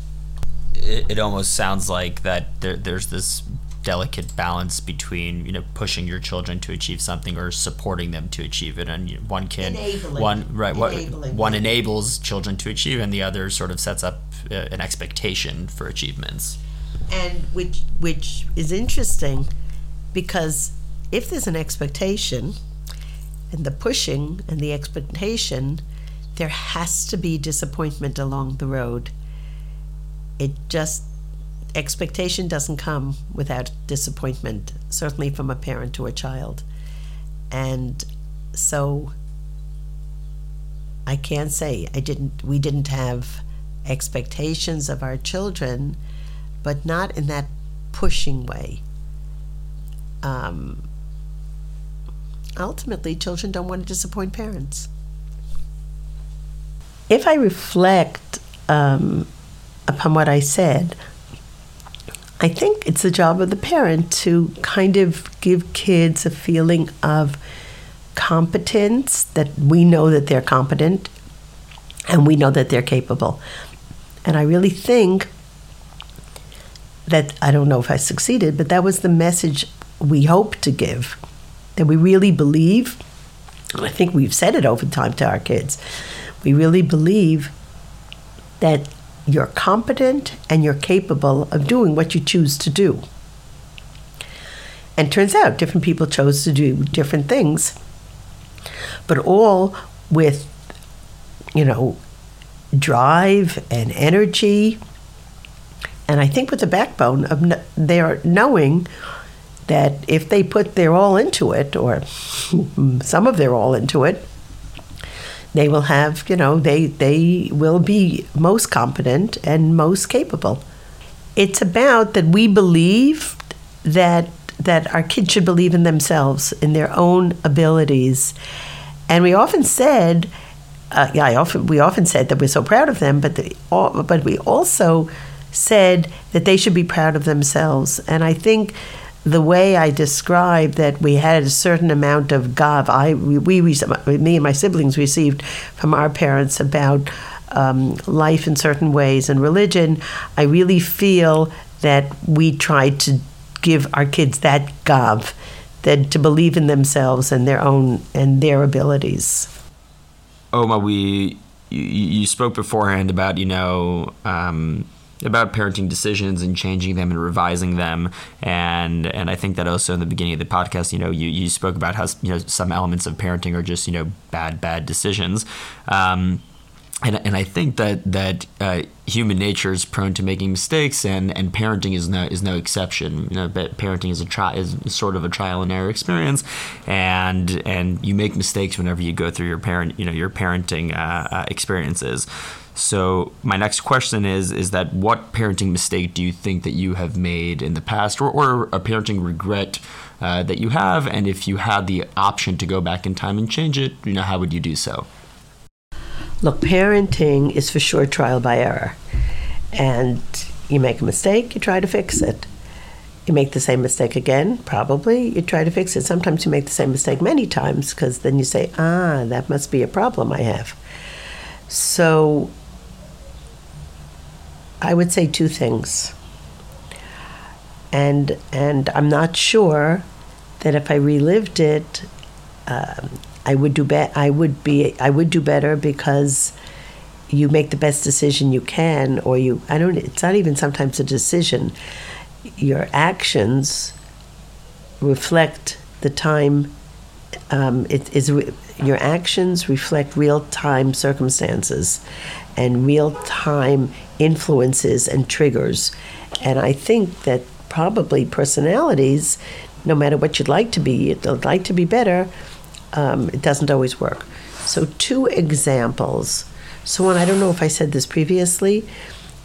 It, it almost sounds like that there, there's this delicate balance between you know pushing your children to achieve something or supporting them to achieve it and you know, one can Enabling. one right Enabling. one enables children to achieve and the other sort of sets up uh, an expectation for achievements and which which is interesting because if there's an expectation and the pushing and the expectation there has to be disappointment along the road it just expectation doesn't come without disappointment certainly from a parent to a child and so i can't say i didn't we didn't have expectations of our children but not in that pushing way. Um, ultimately, children don't want to disappoint parents. If I reflect um, upon what I said, I think it's the job of the parent to kind of give kids a feeling of competence that we know that they're competent and we know that they're capable. And I really think that I don't know if I succeeded, but that was the message we hope to give. That we really believe, I think we've said it over time to our kids, we really believe that you're competent and you're capable of doing what you choose to do. And turns out different people chose to do different things, but all with, you know, drive and energy and I think with the backbone of kn- their knowing that if they put their all into it, or (laughs) some of their all into it, they will have, you know, they, they will be most competent and most capable. It's about that we believe that that our kids should believe in themselves, in their own abilities. And we often said, uh, yeah, I often we often said that we're so proud of them, but the, but we also said that they should be proud of themselves. And I think the way I described that we had a certain amount of gav, I we, we me and my siblings received from our parents about um, life in certain ways and religion. I really feel that we tried to give our kids that gav, that to believe in themselves and their own and their abilities. Oma, we you, you spoke beforehand about you know um, about parenting decisions and changing them and revising them and and I think that also in the beginning of the podcast you know you, you spoke about how you know some elements of parenting are just you know bad bad decisions um, and, and I think that that uh, human nature is prone to making mistakes, and, and parenting is no is no exception. You know, parenting is a tri- is sort of a trial and error experience, and and you make mistakes whenever you go through your parent you know your parenting uh, uh, experiences. So my next question is is that what parenting mistake do you think that you have made in the past, or, or a parenting regret uh, that you have, and if you had the option to go back in time and change it, you know how would you do so? Look, parenting is for sure trial by error. And you make a mistake, you try to fix it. You make the same mistake again, probably, you try to fix it. Sometimes you make the same mistake many times because then you say, ah, that must be a problem I have. So I would say two things. And, and I'm not sure that if I relived it, um, I would do be- I would be I would do better because you make the best decision you can or you I don't it's not even sometimes a decision your actions reflect the time um, it is your actions reflect real time circumstances and real time influences and triggers and I think that probably personalities, no matter what you'd like to be, you'd like to be better, um, it doesn't always work. So, two examples. So, one, I don't know if I said this previously,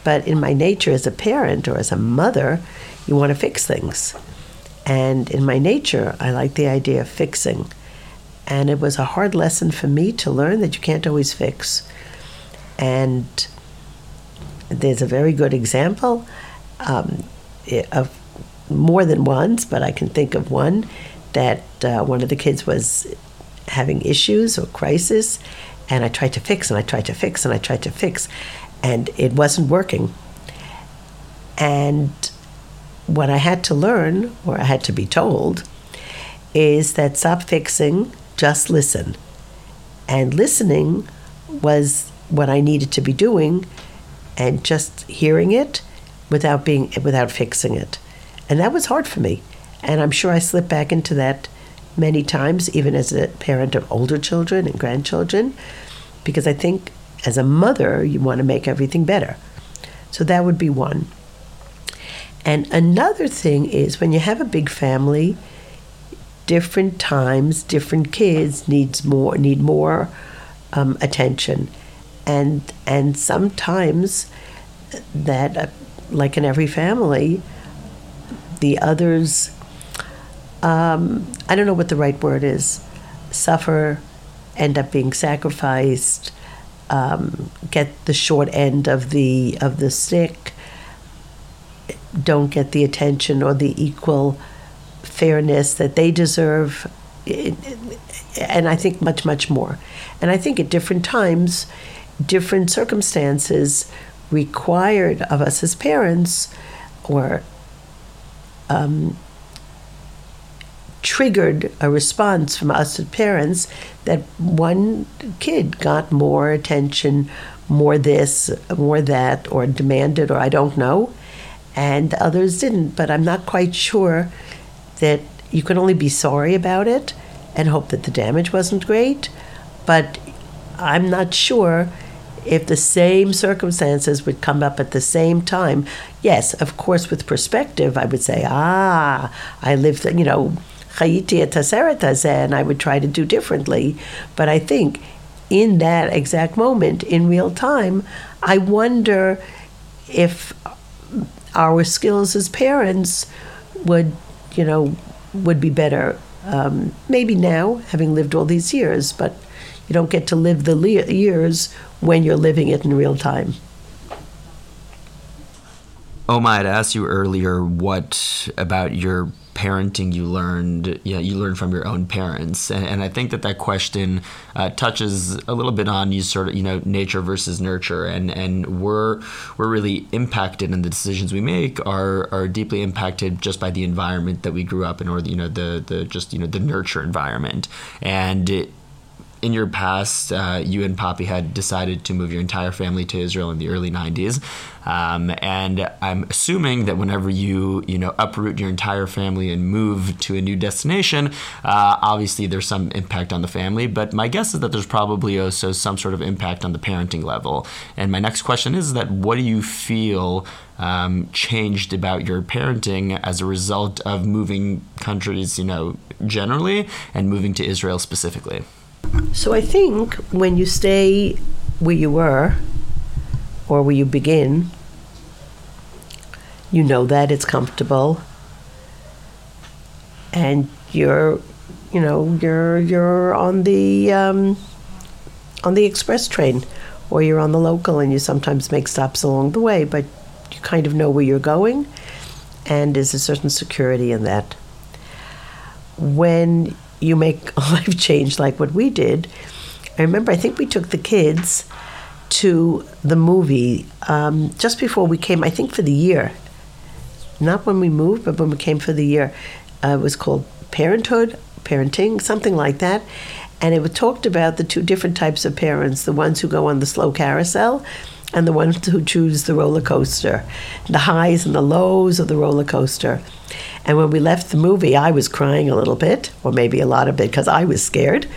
but in my nature as a parent or as a mother, you want to fix things. And in my nature, I like the idea of fixing. And it was a hard lesson for me to learn that you can't always fix. And there's a very good example um, of more than once, but I can think of one that uh, one of the kids was having issues or crisis, and I tried to fix and I tried to fix and I tried to fix, and it wasn't working. And what I had to learn, or I had to be told, is that stop fixing, just listen. And listening was what I needed to be doing, and just hearing it without being without fixing it. And that was hard for me. And I'm sure I slipped back into that many times, even as a parent of older children and grandchildren, because I think as a mother, you want to make everything better. So that would be one. And another thing is when you have a big family, different times, different kids needs more need more um, attention, and and sometimes that, uh, like in every family, the others. Um, I don't know what the right word is. Suffer, end up being sacrificed, um, get the short end of the of the stick don't get the attention or the equal fairness that they deserve and I think much much more and I think at different times different circumstances required of us as parents or um, triggered a response from us as parents that one kid got more attention, more this, more that, or demanded, or I don't know, and others didn't. But I'm not quite sure that you can only be sorry about it and hope that the damage wasn't great. But I'm not sure if the same circumstances would come up at the same time. Yes, of course, with perspective, I would say, ah, I lived, you know, and I would try to do differently. But I think in that exact moment, in real time, I wonder if our skills as parents would, you know, would be better. Um, maybe now, having lived all these years, but you don't get to live the le- years when you're living it in real time. Oma, I'd asked you earlier what about your parenting you learned you, know, you learned from your own parents and, and I think that that question uh, touches a little bit on you sort of you know nature versus nurture and and we're we're really impacted and the decisions we make are are deeply impacted just by the environment that we grew up in or the, you know the the just you know the nurture environment and it, in your past, uh, you and Poppy had decided to move your entire family to Israel in the early 90s. Um, and I'm assuming that whenever you, you know, uproot your entire family and move to a new destination, uh, obviously there's some impact on the family. But my guess is that there's probably also some sort of impact on the parenting level. And my next question is that what do you feel um, changed about your parenting as a result of moving countries, you know, generally, and moving to Israel specifically? So I think when you stay where you were or where you begin, you know that it's comfortable. And you're you know you're you're on the um, on the express train or you're on the local and you sometimes make stops along the way but you kind of know where you're going and there's a certain security in that. When you make a (laughs) life change like what we did. I remember, I think we took the kids to the movie um, just before we came, I think for the year. Not when we moved, but when we came for the year. Uh, it was called Parenthood, Parenting, something like that. And it was talked about the two different types of parents the ones who go on the slow carousel and the ones who choose the roller coaster, the highs and the lows of the roller coaster. And when we left the movie, I was crying a little bit, or maybe a lot of it, because I was scared.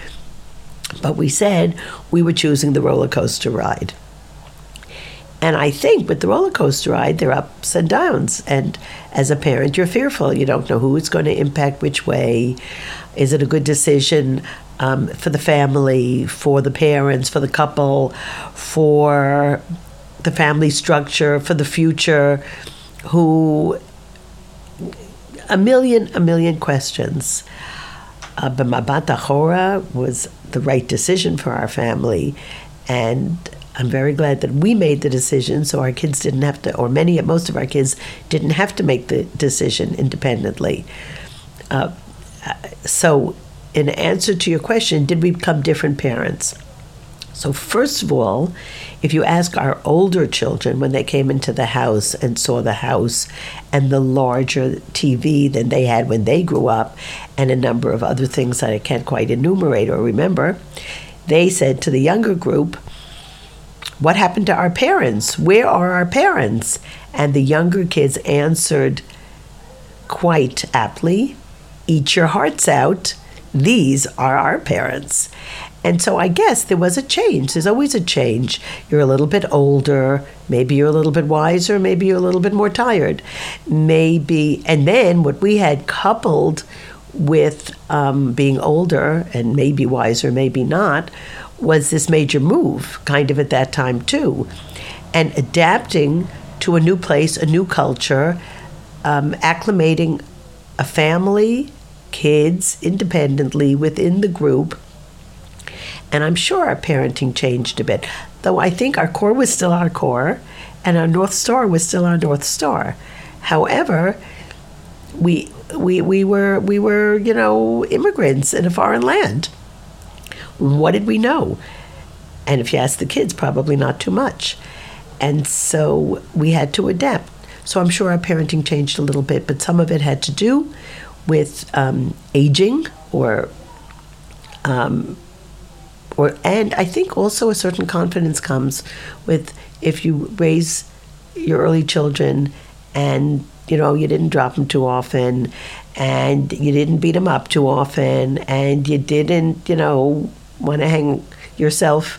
But we said we were choosing the roller coaster ride. And I think with the roller coaster ride, there are ups and downs. And as a parent, you're fearful. You don't know who it's going to impact which way. Is it a good decision um, for the family, for the parents, for the couple, for the family structure, for the future? Who a million, a million questions. Uh, but Mabat was the right decision for our family, and I'm very glad that we made the decision, so our kids didn't have to, or many, most of our kids didn't have to make the decision independently. Uh, so, in answer to your question, did we become different parents? So, first of all, if you ask our older children when they came into the house and saw the house and the larger TV than they had when they grew up, and a number of other things that I can't quite enumerate or remember, they said to the younger group, What happened to our parents? Where are our parents? And the younger kids answered quite aptly, Eat your hearts out. These are our parents. And so I guess there was a change. There's always a change. You're a little bit older. Maybe you're a little bit wiser. Maybe you're a little bit more tired. Maybe, and then what we had coupled with um, being older and maybe wiser, maybe not, was this major move kind of at that time too. And adapting to a new place, a new culture, um, acclimating a family, kids independently within the group and I'm sure our parenting changed a bit, though I think our core was still our core and our North Star was still our North Star. However, we, we, we, were, we were, you know, immigrants in a foreign land. What did we know? And if you ask the kids, probably not too much. And so we had to adapt. So I'm sure our parenting changed a little bit, but some of it had to do with um, aging or um, or and I think also a certain confidence comes with if you raise your early children and you know you didn't drop them too often and you didn't beat them up too often and you didn't you know want to hang yourself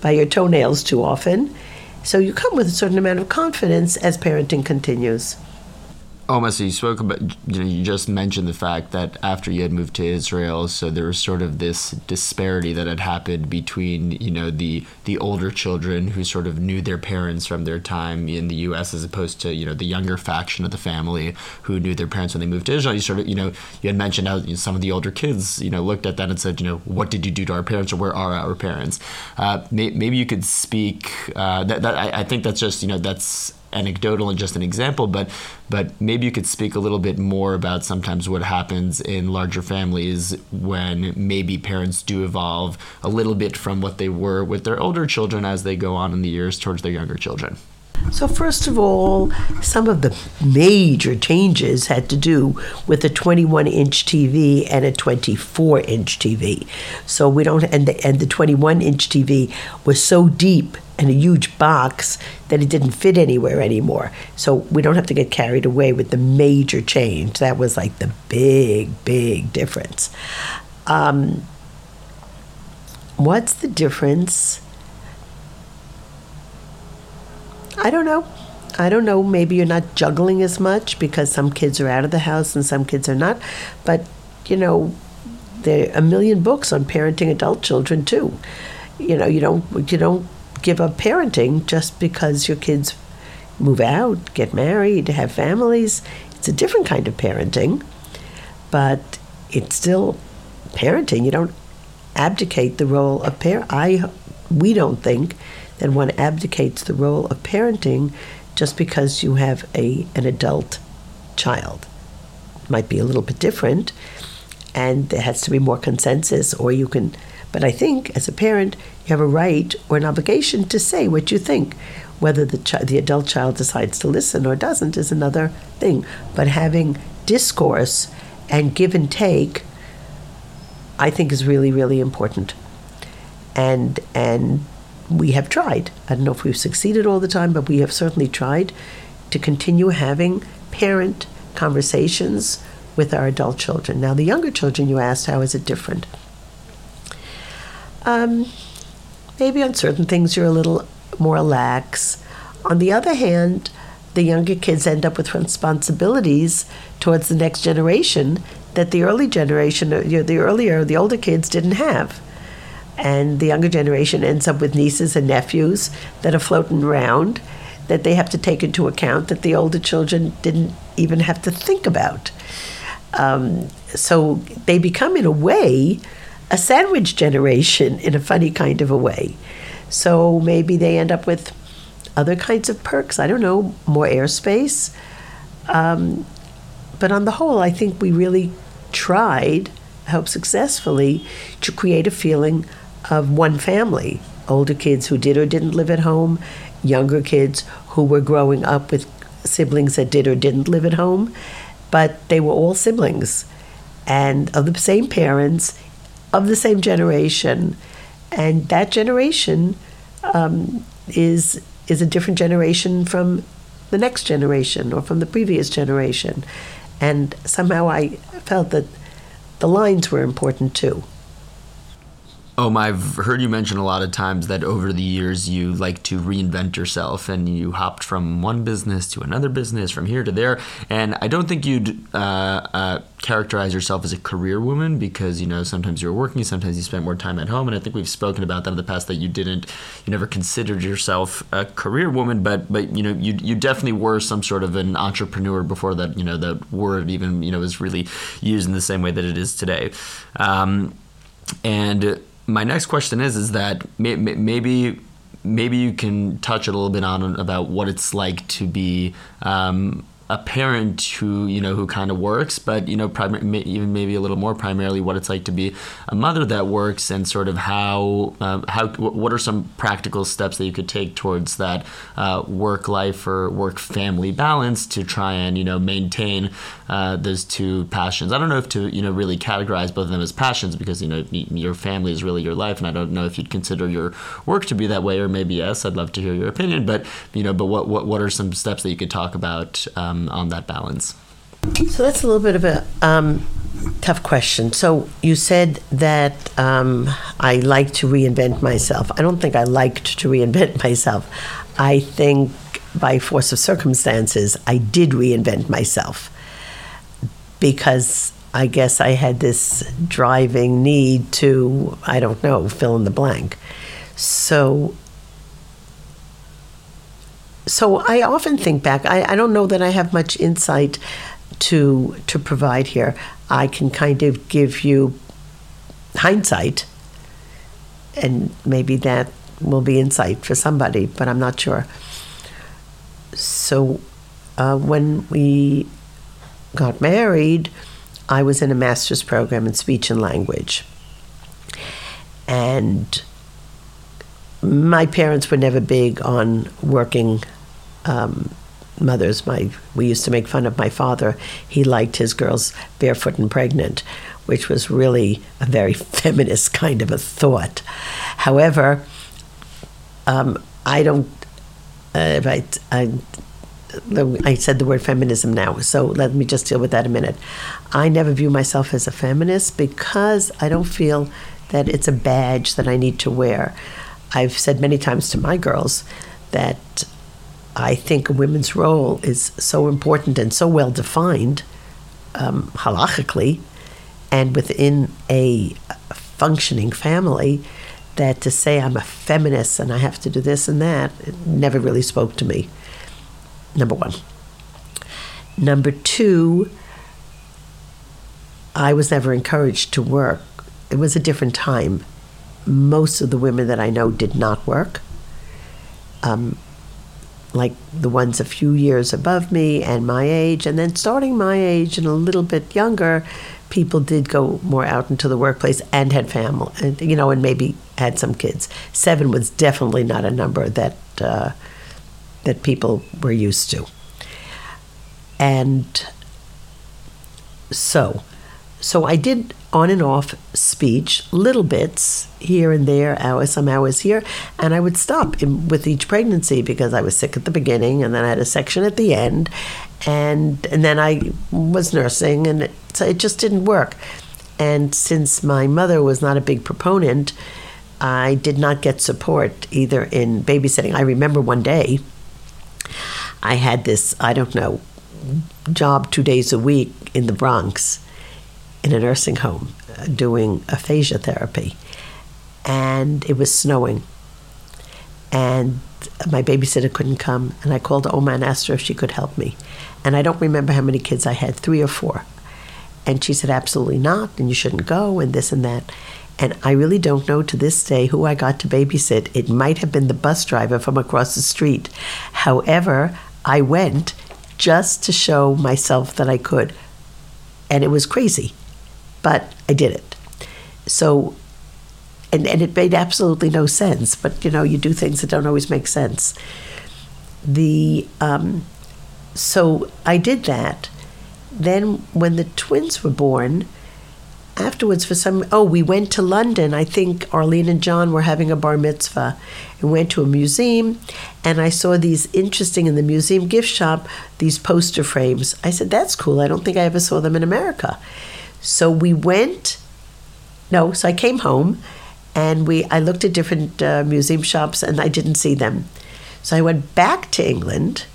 by your toenails too often. So you come with a certain amount of confidence as parenting continues Oma, so you spoke about, you know, you just mentioned the fact that after you had moved to Israel, so there was sort of this disparity that had happened between, you know, the the older children who sort of knew their parents from their time in the U.S. as opposed to, you know, the younger faction of the family who knew their parents when they moved to Israel. You sort of, you know, you had mentioned how some of the older kids, you know, looked at that and said, you know, what did you do to our parents or where are our parents? Uh, may, maybe you could speak. Uh, that, that I, I think that's just, you know, that's anecdotal and just an example, but but maybe you could speak a little bit more about sometimes what happens in larger families when maybe parents do evolve a little bit from what they were with their older children as they go on in the years towards their younger children. So, first of all, some of the major changes had to do with a 21 inch TV and a 24 inch TV. So, we don't, and the, and the 21 inch TV was so deep and a huge box that it didn't fit anywhere anymore. So we don't have to get carried away with the major change. That was like the big, big difference. Um, what's the difference? I don't know. I don't know. Maybe you're not juggling as much because some kids are out of the house and some kids are not. But, you know, there are a million books on parenting adult children too. You know, you don't you don't give up parenting just because your kids move out, get married, have families. It's a different kind of parenting, but it's still parenting. You don't abdicate the role of parent. I we don't think that one abdicates the role of parenting just because you have a an adult child. It might be a little bit different, and there has to be more consensus, or you can but I think as a parent, you have a right or an obligation to say what you think. Whether the, the adult child decides to listen or doesn't is another thing. But having discourse and give and take, I think is really, really important. And, and we have tried. I don't know if we've succeeded all the time, but we have certainly tried to continue having parent conversations with our adult children. Now, the younger children, you asked, how is it different? Um, maybe on certain things you're a little more lax. on the other hand, the younger kids end up with responsibilities towards the next generation that the early generation, you know, the earlier, the older kids didn't have. And the younger generation ends up with nieces and nephews that are floating around that they have to take into account that the older children didn't even have to think about. Um, so they become, in a way, a sandwich generation in a funny kind of a way. So maybe they end up with other kinds of perks. I don't know, more airspace. Um, but on the whole, I think we really tried, I hope successfully, to create a feeling of one family. Older kids who did or didn't live at home, younger kids who were growing up with siblings that did or didn't live at home, but they were all siblings and of the same parents, of the same generation, and that generation um, is is a different generation from the next generation or from the previous generation, and somehow I felt that the lines were important too. Oh, I've heard you mention a lot of times that over the years you like to reinvent yourself and you hopped from one business to another business, from here to there. And I don't think you'd uh, uh, characterize yourself as a career woman because, you know, sometimes you're working, sometimes you spend more time at home. And I think we've spoken about that in the past that you didn't, you never considered yourself a career woman, but, but you know, you, you definitely were some sort of an entrepreneur before that, you know, the word even, you know, was really used in the same way that it is today. Um, and my next question is is that may, maybe maybe you can touch a little bit on about what it's like to be um, a parent who you know who kind of works, but you know prim- even maybe a little more primarily what it's like to be a mother that works and sort of how um, how what are some practical steps that you could take towards that uh, work life or work family balance to try and you know maintain uh, those two passions. I don't know if to you know really categorize both of them as passions because you know your family is really your life, and I don't know if you'd consider your work to be that way, or maybe yes. I'd love to hear your opinion, but you know, but what what, what are some steps that you could talk about? Um, on that balance? So that's a little bit of a um, tough question. So you said that um, I like to reinvent myself. I don't think I liked to reinvent (laughs) myself. I think by force of circumstances, I did reinvent myself because I guess I had this driving need to, I don't know, fill in the blank. So so I often think back. I, I don't know that I have much insight to to provide here. I can kind of give you hindsight, and maybe that will be insight for somebody, but I'm not sure. So uh, when we got married, I was in a master's program in speech and language, and my parents were never big on working um, mothers. My we used to make fun of my father. He liked his girls barefoot and pregnant, which was really a very (laughs) feminist kind of a thought. However, um, I don't. Uh, I, I, I said the word feminism now, so let me just deal with that a minute. I never view myself as a feminist because I don't feel that it's a badge that I need to wear. I've said many times to my girls that I think a women's role is so important and so well defined um, halachically and within a functioning family that to say I'm a feminist and I have to do this and that never really spoke to me. Number one. Number two, I was never encouraged to work. It was a different time. Most of the women that I know did not work. Um, like the ones a few years above me and my age, and then starting my age and a little bit younger, people did go more out into the workplace and had family, and, you know, and maybe had some kids. Seven was definitely not a number that uh, that people were used to, and so, so I did on and off speech, little bits here and there, hours, some hours here, and I would stop in, with each pregnancy because I was sick at the beginning, and then I had a section at the end, and and then I was nursing, and it, so it just didn't work. And since my mother was not a big proponent, I did not get support either in babysitting. I remember one day I had this, I don't know, job two days a week in the Bronx in a nursing home uh, doing aphasia therapy. And it was snowing. And my babysitter couldn't come. And I called Oma and asked her if she could help me. And I don't remember how many kids I had, three or four. And she said, absolutely not, and you shouldn't go, and this and that. And I really don't know to this day who I got to babysit. It might have been the bus driver from across the street. However, I went just to show myself that I could. And it was crazy, but I did it. So, and, and it made absolutely no sense, but you know, you do things that don't always make sense. The, um, so I did that. Then, when the twins were born, afterwards for some oh we went to london i think arlene and john were having a bar mitzvah and went to a museum and i saw these interesting in the museum gift shop these poster frames i said that's cool i don't think i ever saw them in america so we went no so i came home and we i looked at different uh, museum shops and i didn't see them. So i went back to england.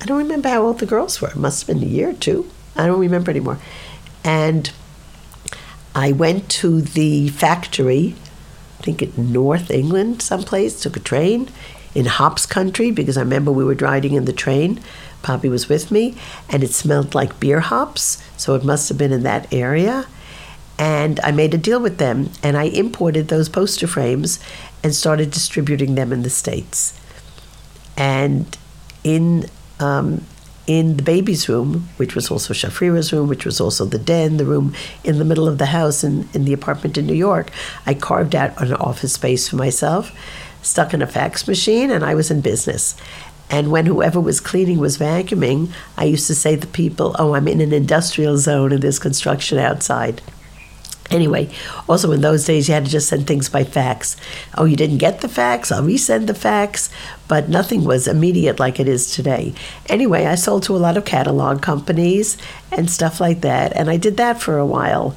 I don't remember how old the girls were. It must have been a year or two. I don't remember anymore. And I went to the factory, I think in North England, someplace, took a train in hops country because I remember we were riding in the train. Poppy was with me, and it smelled like beer hops, so it must have been in that area. And I made a deal with them, and I imported those poster frames and started distributing them in the States. And in um, in the baby's room, which was also Shafrira's room, which was also the den, the room in the middle of the house in, in the apartment in New York, I carved out an office space for myself, stuck in a fax machine, and I was in business. And when whoever was cleaning was vacuuming, I used to say to people, Oh, I'm in an industrial zone and there's construction outside. Anyway, also in those days, you had to just send things by fax. Oh, you didn't get the fax? I'll resend the fax. But nothing was immediate like it is today. Anyway, I sold to a lot of catalog companies and stuff like that. And I did that for a while.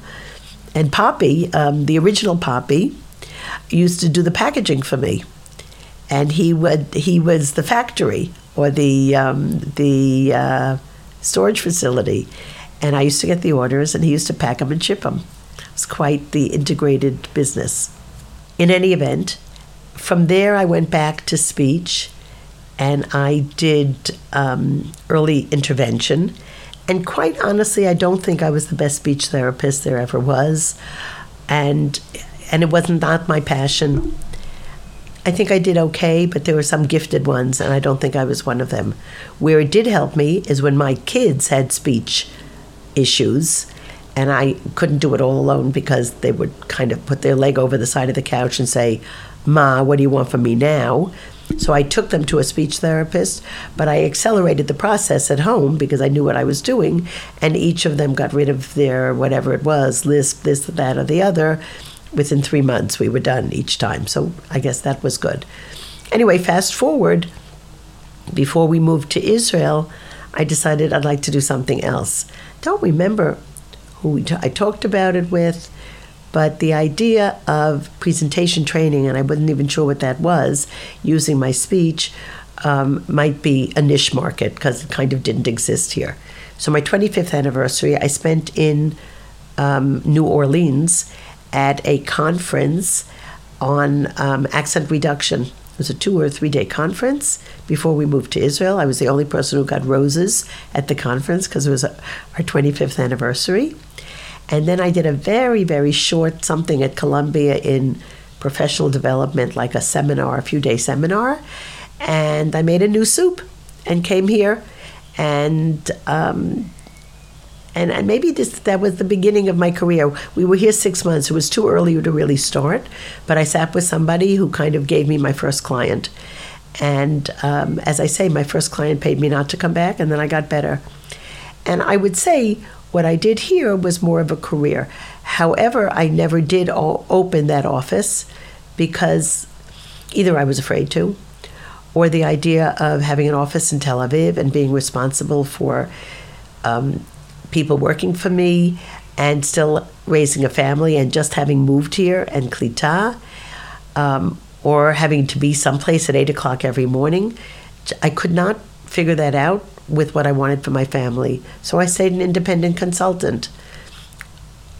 And Poppy, um, the original Poppy, used to do the packaging for me. And he would he was the factory or the um, the uh, storage facility, and I used to get the orders, and he used to pack them and ship them It was quite the integrated business. In any event, from there I went back to speech and I did um, early intervention. And quite honestly, I don't think I was the best speech therapist there ever was. And, and it wasn't not my passion. I think I did okay, but there were some gifted ones, and I don't think I was one of them. Where it did help me is when my kids had speech issues and I couldn't do it all alone because they would kind of put their leg over the side of the couch and say, Ma, what do you want from me now? So I took them to a speech therapist, but I accelerated the process at home because I knew what I was doing, and each of them got rid of their whatever it was, lisp, this, that, or the other. Within three months, we were done each time. So I guess that was good. Anyway, fast forward, before we moved to Israel, I decided I'd like to do something else. Don't remember who t- I talked about it with, but the idea of presentation training, and I wasn't even sure what that was, using my speech, um, might be a niche market because it kind of didn't exist here. So, my 25th anniversary, I spent in um, New Orleans at a conference on um, accent reduction. It was a two or three day conference before we moved to Israel. I was the only person who got roses at the conference because it was a, our 25th anniversary. And then I did a very, very short something at Columbia in professional development, like a seminar, a few day seminar. And I made a new soup and came here. And, um, and, and maybe this that was the beginning of my career. We were here six months. It was too early to really start, but I sat with somebody who kind of gave me my first client. And um, as I say, my first client paid me not to come back, and then I got better. And I would say what I did here was more of a career. However, I never did open that office because either I was afraid to, or the idea of having an office in Tel Aviv and being responsible for um, people working for me and still raising a family and just having moved here and klita, um, or having to be someplace at eight o'clock every morning I could not figure that out with what I wanted for my family. So I stayed an independent consultant.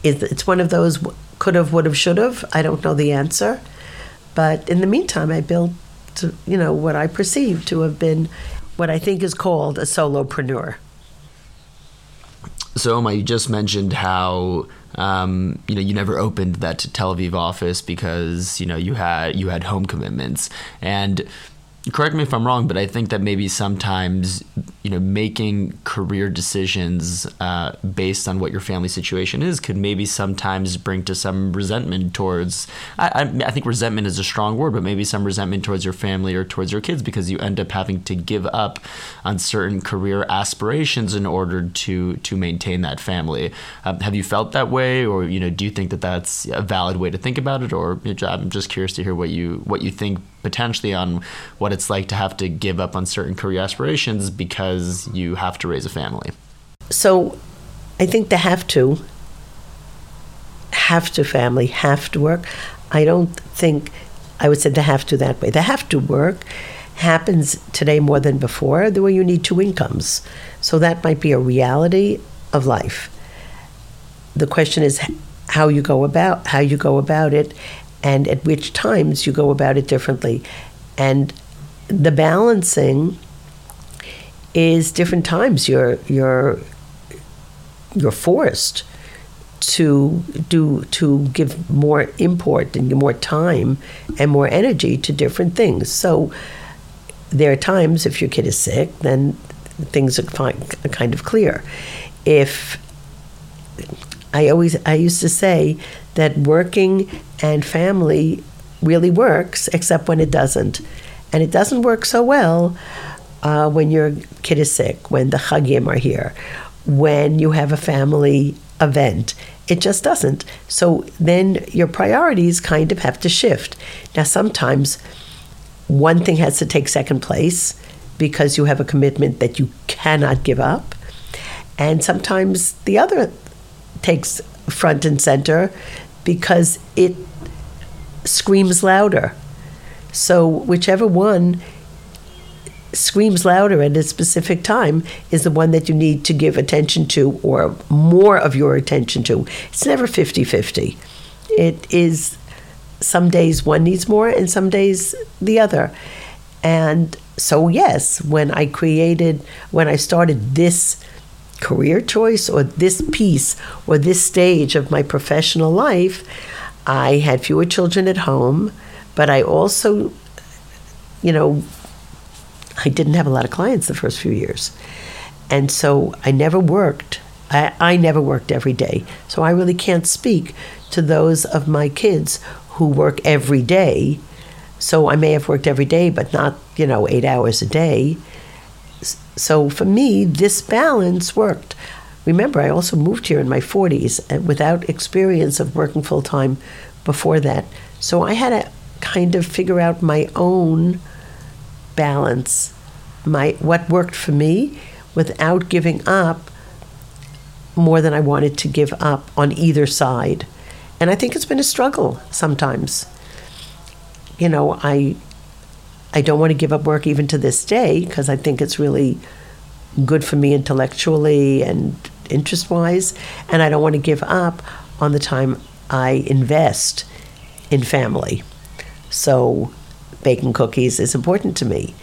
It's one of those could have, would have, should have. I don't know the answer. But in the meantime, I built, you know, what I perceive to have been what I think is called a solopreneur. So, Oma, you just mentioned how um, you know you never opened that Tel Aviv office because you know you had you had home commitments, and correct me if I'm wrong, but I think that maybe sometimes, you know, making career decisions uh, based on what your family situation is could maybe sometimes bring to some resentment towards. I, I, I, think resentment is a strong word, but maybe some resentment towards your family or towards your kids because you end up having to give up on certain career aspirations in order to to maintain that family. Um, have you felt that way, or you know, do you think that that's a valid way to think about it? Or I'm just curious to hear what you what you think potentially on what it's like to have to give up on certain career aspirations because you have to raise a family. So I think the have to, have to family, have to work. I don't think I would say the have to that way. The have to work happens today more than before, the way you need two incomes. So that might be a reality of life. The question is how you go about how you go about it and at which times you go about it differently. And the balancing is different times you're you're you're forced to do to give more import and more time and more energy to different things. So there are times if your kid is sick, then things are kind of clear. If I always I used to say that working and family really works, except when it doesn't. And it doesn't work so well uh, when your kid is sick, when the chagim are here, when you have a family event. It just doesn't. So then your priorities kind of have to shift. Now, sometimes one thing has to take second place because you have a commitment that you cannot give up. And sometimes the other takes front and center because it screams louder. So, whichever one screams louder at a specific time is the one that you need to give attention to or more of your attention to. It's never 50 50. It is some days one needs more and some days the other. And so, yes, when I created, when I started this career choice or this piece or this stage of my professional life, I had fewer children at home, but I also, you know, I didn't have a lot of clients the first few years. And so I never worked. I, I never worked every day. So I really can't speak to those of my kids who work every day. So I may have worked every day, but not, you know, eight hours a day. So for me, this balance worked. Remember, I also moved here in my 40s uh, without experience of working full time before that. So I had to kind of figure out my own balance, my what worked for me without giving up more than I wanted to give up on either side. And I think it's been a struggle sometimes. You know, I I don't want to give up work even to this day because I think it's really good for me intellectually and interest wise. And I don't want to give up on the time I invest in family. So, baking cookies is important to me.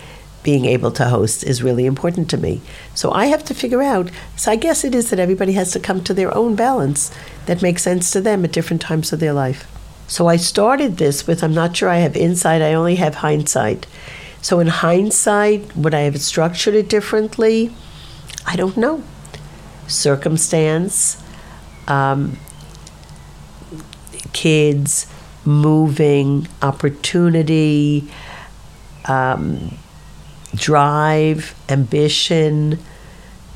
Being able to host is really important to me. So, I have to figure out. So, I guess it is that everybody has to come to their own balance that makes sense to them at different times of their life. So I started this with I'm not sure I have insight, I only have hindsight. So in hindsight, would I have structured it differently? I don't know. Circumstance, um, kids, moving, opportunity, um, drive, ambition,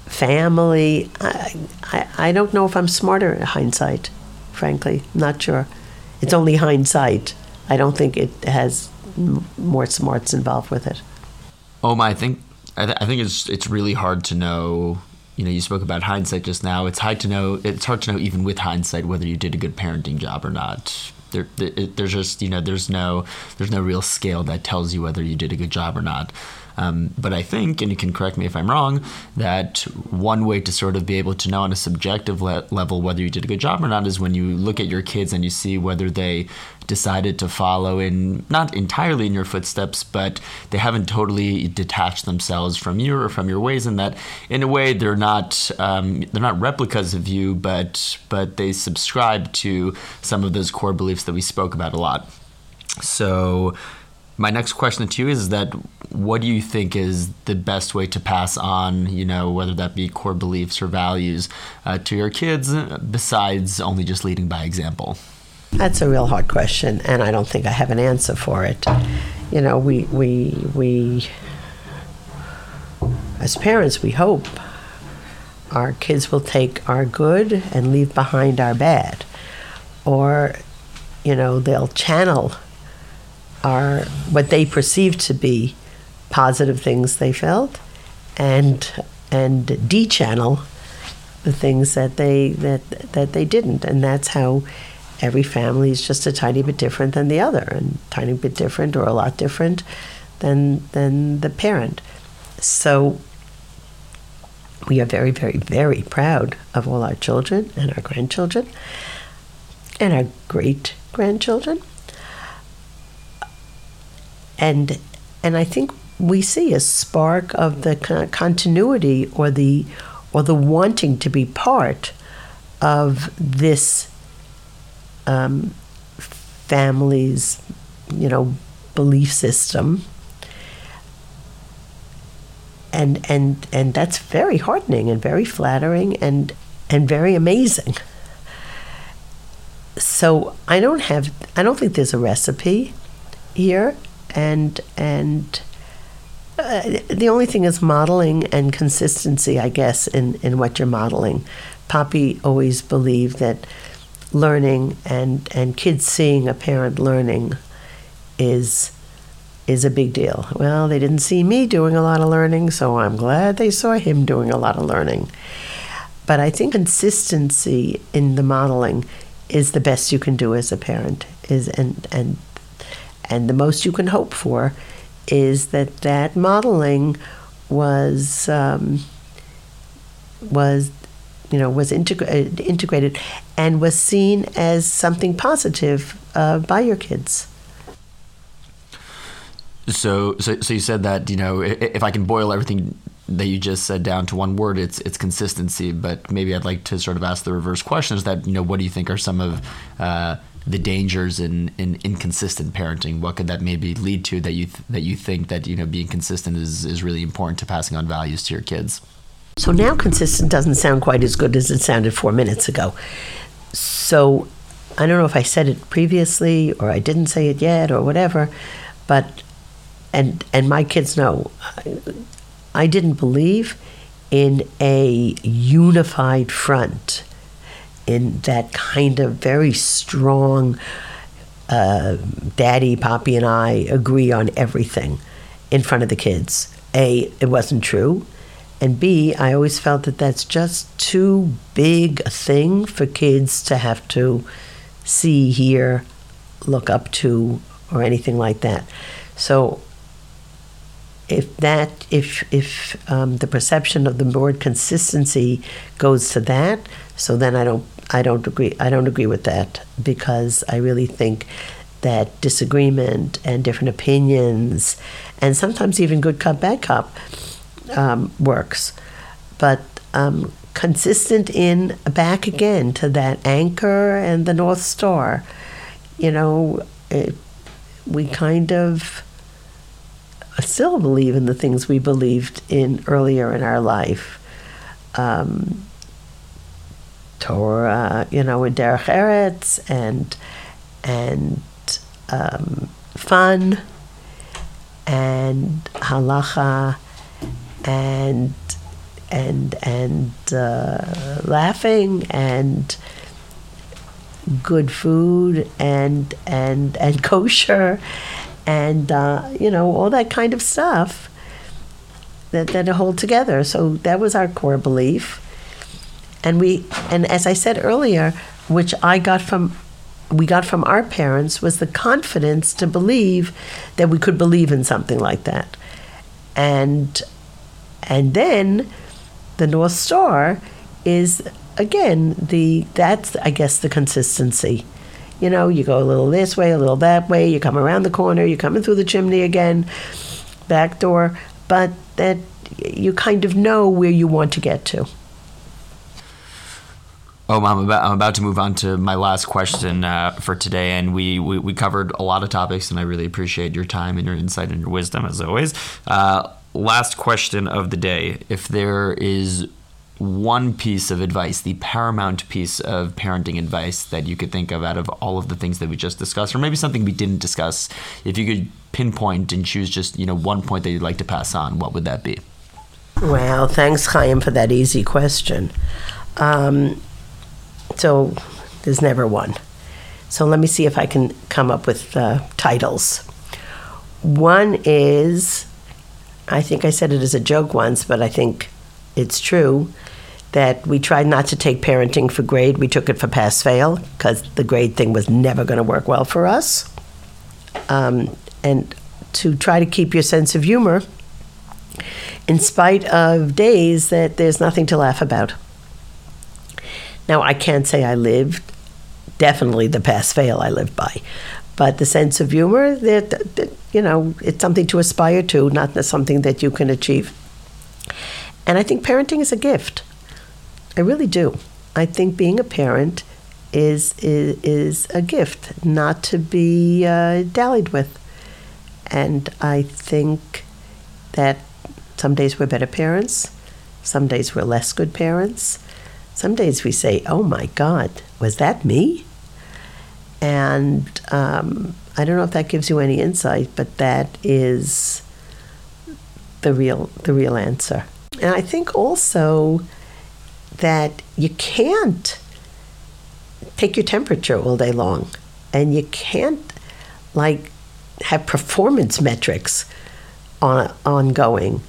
family. I, I, I don't know if I'm smarter in hindsight, frankly. Not sure it's only hindsight. I don't think it has m- more smarts involved with it. Oh my! I think I, th- I think it's it's really hard to know. You know, you spoke about hindsight just now. It's hard to know. It's hard to know even with hindsight whether you did a good parenting job or not. There, there's just you know, there's no there's no real scale that tells you whether you did a good job or not. Um, but I think, and you can correct me if I'm wrong, that one way to sort of be able to know on a subjective le- level whether you did a good job or not is when you look at your kids and you see whether they decided to follow in not entirely in your footsteps, but they haven't totally detached themselves from you or from your ways, and that in a way they're not um, they're not replicas of you, but but they subscribe to some of those core beliefs that we spoke about a lot. So. My next question to you is that what do you think is the best way to pass on, you know, whether that be core beliefs or values uh, to your kids besides only just leading by example? That's a real hard question, and I don't think I have an answer for it. You know, we we we as parents, we hope our kids will take our good and leave behind our bad, or you know, they'll channel our what they perceived to be positive things they felt, and and de-channel the things that they that that they didn't, and that's how every family is just a tiny bit different than the other, and tiny bit different or a lot different than than the parent. So we are very, very, very proud of all our children and our grandchildren and our great grandchildren. And and I think we see a spark of the continuity or the or the wanting to be part of this um, family's, you know, belief system. And, and, and that's very heartening and very flattering and, and very amazing. So I don't have I don't think there's a recipe here and and uh, the only thing is modeling and consistency, I guess, in, in what you're modeling. Poppy always believed that learning and, and kids seeing a parent learning is is a big deal. Well, they didn't see me doing a lot of learning, so I'm glad they saw him doing a lot of learning. But I think consistency in the modeling is the best you can do as a parent is and and and the most you can hope for is that that modeling was um, was you know, was integra- integrated and was seen as something positive uh, by your kids. So, so, so you said that you know, if I can boil everything that you just said down to one word, it's it's consistency. But maybe I'd like to sort of ask the reverse question: Is that you know, what do you think are some of uh, the dangers in, in inconsistent parenting? What could that maybe lead to that you th- that you think that you know being consistent is is really important to passing on values to your kids? So now consistent doesn't sound quite as good as it sounded four minutes ago. So I don't know if I said it previously or I didn't say it yet or whatever, but and and my kids know I, I didn't believe in a unified front, in that kind of very strong. Uh, Daddy, Poppy, and I agree on everything in front of the kids. A, it wasn't true. And B, I always felt that that's just too big a thing for kids to have to see, hear, look up to, or anything like that. So if that if if um, the perception of the word consistency goes to that, so then I don't I don't agree I don't agree with that because I really think that disagreement and different opinions and sometimes even good cop bad cop, um, works, but um, consistent in back again to that anchor and the North Star. You know, it, we kind of still believe in the things we believed in earlier in our life. Um, Torah, you know, with Derech Eretz and and um, fun and halacha and and and uh, laughing and good food and and and (laughs) kosher and uh, you know all that kind of stuff that that hold together. So that was our core belief, and we and as I said earlier, which I got from we got from our parents was the confidence to believe that we could believe in something like that and and then the North Star is again the that's I guess the consistency. You know, you go a little this way, a little that way, you come around the corner, you're coming through the chimney again, back door, but that you kind of know where you want to get to. Oh, I'm about, I'm about to move on to my last question uh, for today, and we, we, we covered a lot of topics, and I really appreciate your time and your insight and your wisdom as always. Uh, last question of the day: If there is one piece of advice, the paramount piece of parenting advice that you could think of out of all of the things that we just discussed, or maybe something we didn't discuss, if you could pinpoint and choose just you know one point that you'd like to pass on, what would that be? Well, thanks, Chaim, for that easy question. Um, so there's never one. So let me see if I can come up with uh, titles. One is, I think I said it as a joke once, but I think it's true that we tried not to take parenting for grade. We took it for pass fail because the grade thing was never going to work well for us. Um, and to try to keep your sense of humor in spite of days that there's nothing to laugh about. Now, I can't say I lived, definitely the pass fail I lived by, but the sense of humor, that, you know, it's something to aspire to, not something that you can achieve. And I think parenting is a gift. I really do. I think being a parent is is, is a gift, not to be uh, dallied with. And I think that some days we're better parents, some days we're less good parents. Some days we say, "Oh my God, was that me?" And um, I don't know if that gives you any insight, but that is the real the real answer. And I think also that you can't take your temperature all day long, and you can't like have performance metrics on ongoing.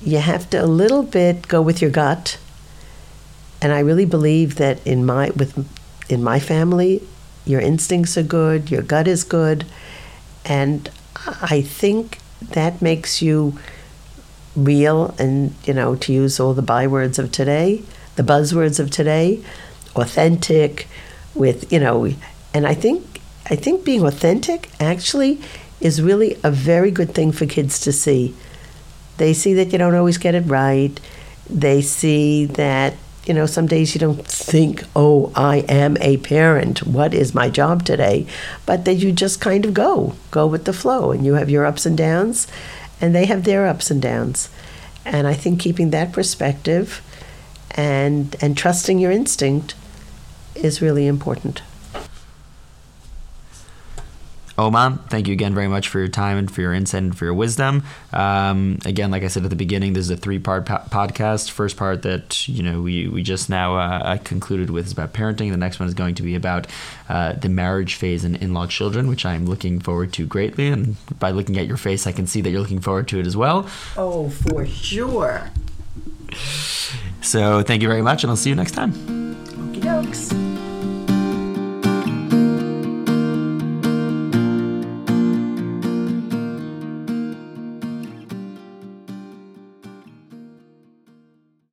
You have to a little bit go with your gut and I really believe that in my with in my family, your instincts are good, your gut is good, and I think that makes you real and you know to use all the bywords of today, the buzzwords of today, authentic with you know and I think I think being authentic actually is really a very good thing for kids to see. They see that you don't always get it right. They see that you know, some days you don't think, oh, I am a parent. What is my job today? But that you just kind of go, go with the flow, and you have your ups and downs, and they have their ups and downs. And I think keeping that perspective and and trusting your instinct is really important. Oma, thank you again very much for your time and for your insight and for your wisdom. Um, again, like I said at the beginning, this is a three-part po- podcast. First part that you know we, we just now uh, concluded with is about parenting. The next one is going to be about uh, the marriage phase and in-law children, which I'm looking forward to greatly. And by looking at your face, I can see that you're looking forward to it as well. Oh, for sure. So thank you very much, and I'll see you next time.